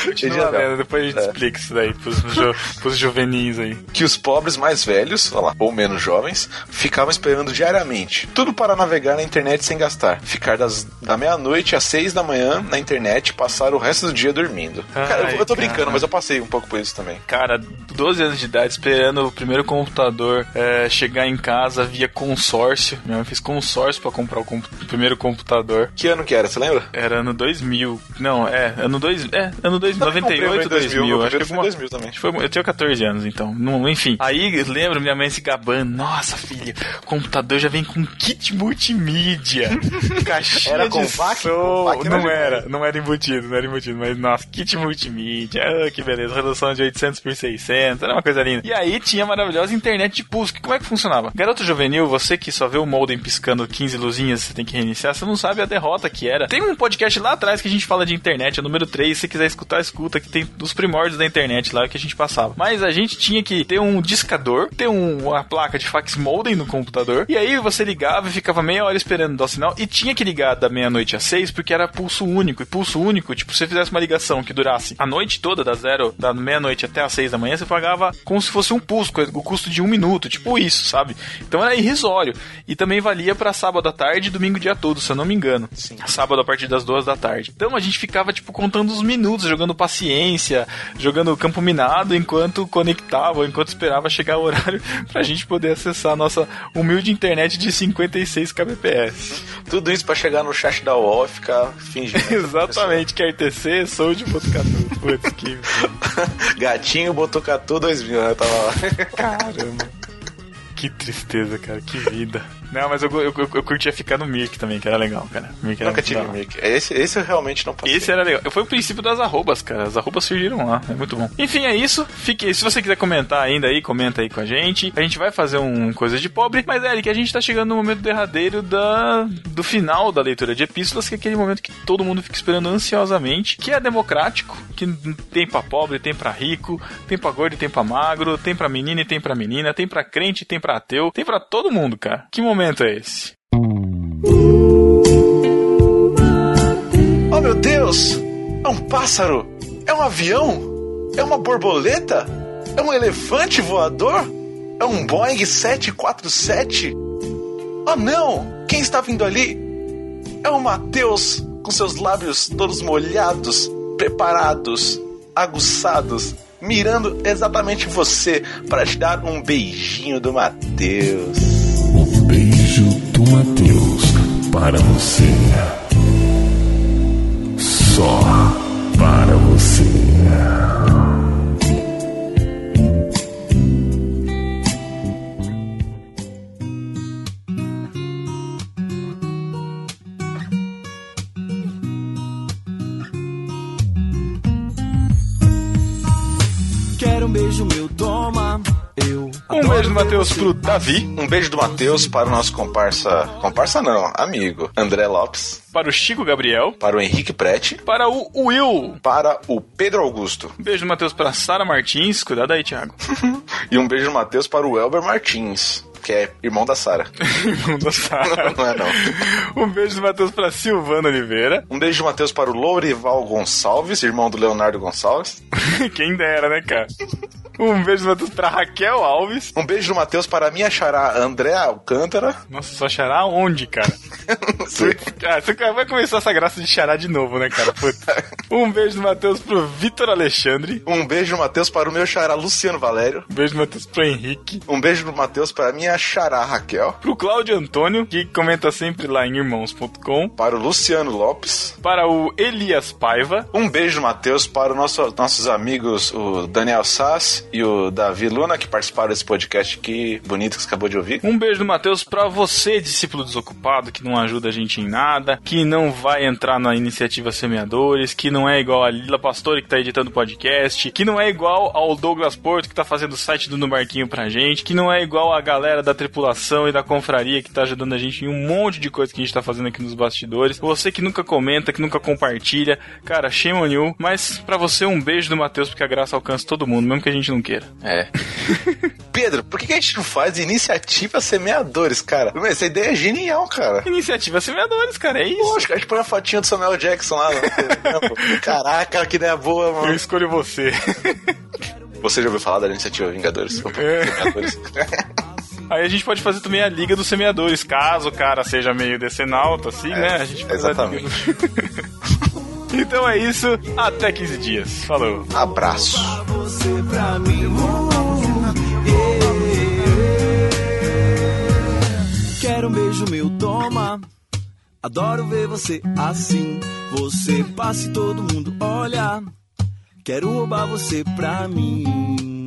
Continua lendo, depois a gente É. explica isso daí pros, jo, pros juvenis aí. que os pobres mais velhos, lá, ou menos jovens, ficavam esperando diariamente. Tudo para navegar na internet sem gastar. Ficar das, da meia-noite às seis da manhã na internet e passar o resto do dia dormindo. Cara, eu, eu tô Ai, brincando, cara. mas eu passei um pouco por isso também. Cara, 12 anos de idade, esperando o primeiro computador é, chegar em casa via consórcio. Minha mãe fez consórcio pra comprar o, o primeiro computador. Que ano que era, você lembra? Era ano 2000. Não, é, ano 2000. É, ano 2000, Eu comprei o 98, meu em 2000, 2000. meu Acho que foi em alguma... 2000 também. Foi- eu tinha 14 anos, então. Não, enfim. Aí lembro minha mãe se gabando. Nossa, filha, o computador já vem com kit multimídia. Caixinha Era com de VAC? som. VAC era Não era, não era embutido, não era embutido. Mas, nossa, kit multimídia. Ah, que beleza. Redução de 800 por 600. Era uma coisa linda. E aí tinha a maravilhosa internet de pulso. Como é que funcionava? Garoto juvenil, você que só vê o modem piscando 15 luzinhas, você tem que reiniciar, você não sabe a derrota que era. Tem um podcast lá atrás que a gente fala de internet, é o número 3. Se você quiser escutar, escuta, que tem dos primórdios da internet lá que a gente passava. Mas a gente tinha que ter um discador, ter um- uma placa de fax modem no computador, e aí você ligava e ficava meia hora esperando dar o sinal, e tinha que ligar da meia-noite às seis, porque era pulso único. E pulso único, tipo, se você fizesse uma ligação que durasse a noite toda, da zero, da meia-noite até às seis da manhã, você pagava como se fosse um pulso, com o custo de um minuto, tipo isso, sabe? Então era irrisório. E também valia pra sábado à tarde e domingo dia todo, se eu não me engano. Sábado a partir das duas da tarde. Então a gente ficava, tipo, contando os minutos, jogando tomando paciência, jogando campo minado enquanto conectava, enquanto esperava chegar o horário pra gente poder acessar a nossa humilde internet de 56 kbps. Tudo isso pra chegar no chat da UOL e ficar fingindo. Exatamente, que é RTC, sou de Botucatu. Putz, que... Gatinho Botucatu 2000, né? Tava lá. Caramba. Que tristeza, cara, que vida. Não, mas eu, eu, eu, eu curtia ficar no Mirk também, que era legal, cara. Mirk Nunca tive. Mirk. Esse, esse eu realmente não passei. Esse era legal. Foi o princípio das arrobas, cara. As arrobas surgiram lá. É muito bom. Enfim, é isso. Fique, se você quiser comentar ainda aí, comenta aí com a gente. A gente vai fazer um coisa de pobre. Mas, Eric, a gente tá chegando no momento derradeiro da, do final da leitura de epístolas, que é aquele momento que todo mundo fica esperando ansiosamente, que é democrático, que tem pra pobre, tem pra rico, tem pra gordo e tem pra magro, tem pra menina e tem pra menina, tem pra crente e tem pra ateu, tem pra todo mundo, cara. Que momento é esse? Oh meu Deus! É um pássaro? É um avião? É uma borboleta? É um elefante voador? É um Boeing 747? Oh não! Quem está vindo ali? É o Mateus com seus lábios todos molhados, preparados, aguçados, mirando exatamente você para te dar um beijinho do Mateus. Para você. Só para você. Quero um beijo meu, toma. Um beijo do Matheus pro Davi. Um beijo do Matheus para o nosso comparsa. Comparsa não, amigo. André Lopes. Para o Chico Gabriel. Para o Henrique Prete. Para o Will. Para o Pedro Augusto. Um beijo do Matheus para Sara Martins. Cuidado aí, Thiago. E um beijo do Matheus para o Elber Martins. Que é irmão da Sara. irmão da Sara. Não é não. Um beijo do Matheus para Silvana Oliveira. Um beijo do Matheus para o Lourival Gonçalves, irmão do Leonardo Gonçalves. Quem dera, né, cara? Um beijo pra Raquel Alves. Um beijo do Matheus para a minha xará André Alcântara. Nossa, só xará onde, cara? ah, você vai começar essa graça de xará de novo, né, cara? Puta. Um beijo do Matheus pro Vitor Alexandre. Um beijo do Matheus para o meu xará Luciano Valério. Um beijo do Matheus pro Henrique. Um beijo do Matheus para a minha xará Raquel. Pro Cláudio Antônio, que comenta sempre lá em irmãos.com. Para o Luciano Lopes. Para o Elias Paiva. Um beijo do Matheus para os nosso, nossos amigos, o Daniel Sass e o Davi Luna, que participaram desse podcast aqui, bonito que você acabou de ouvir. Um beijo do Matheus pra você, discípulo desocupado, que não ajuda a gente em nada, que não vai entrar na iniciativa Semeadores, que não é igual a Lila Pastore, que tá editando podcast, que não é igual ao Douglas Porto, que tá fazendo o site do No Barquinho pra gente, que não é igual a galera da tripulação e da confraria, que tá ajudando a gente em um monte de coisa que a gente tá fazendo aqui nos bastidores. Você que nunca comenta, que nunca compartilha, cara, shame on you. Mas pra você, um beijo do Matheus, porque a graça alcança todo mundo, mesmo que a gente não queira. É. Pedro, por que a gente não faz iniciativa semeadores, cara? Essa ideia é genial, cara. Iniciativa semeadores, cara, é isso. Lógico, a gente põe a fotinha do Samuel Jackson lá. né? Caraca, que ideia boa, mano. Eu escolho você. Você já ouviu falar da iniciativa Vingadores? É. Vingadores. Aí a gente pode fazer também a Liga dos Semeadores, caso o cara seja meio decenalto, assim, né? A gente faz a exatamente. Liga do- então é isso, até 15 dias. Falou. Abraço. Quero um beijo meu, toma. Adoro ver você assim. Você passa e todo mundo olha. Quero roubar você pra mim.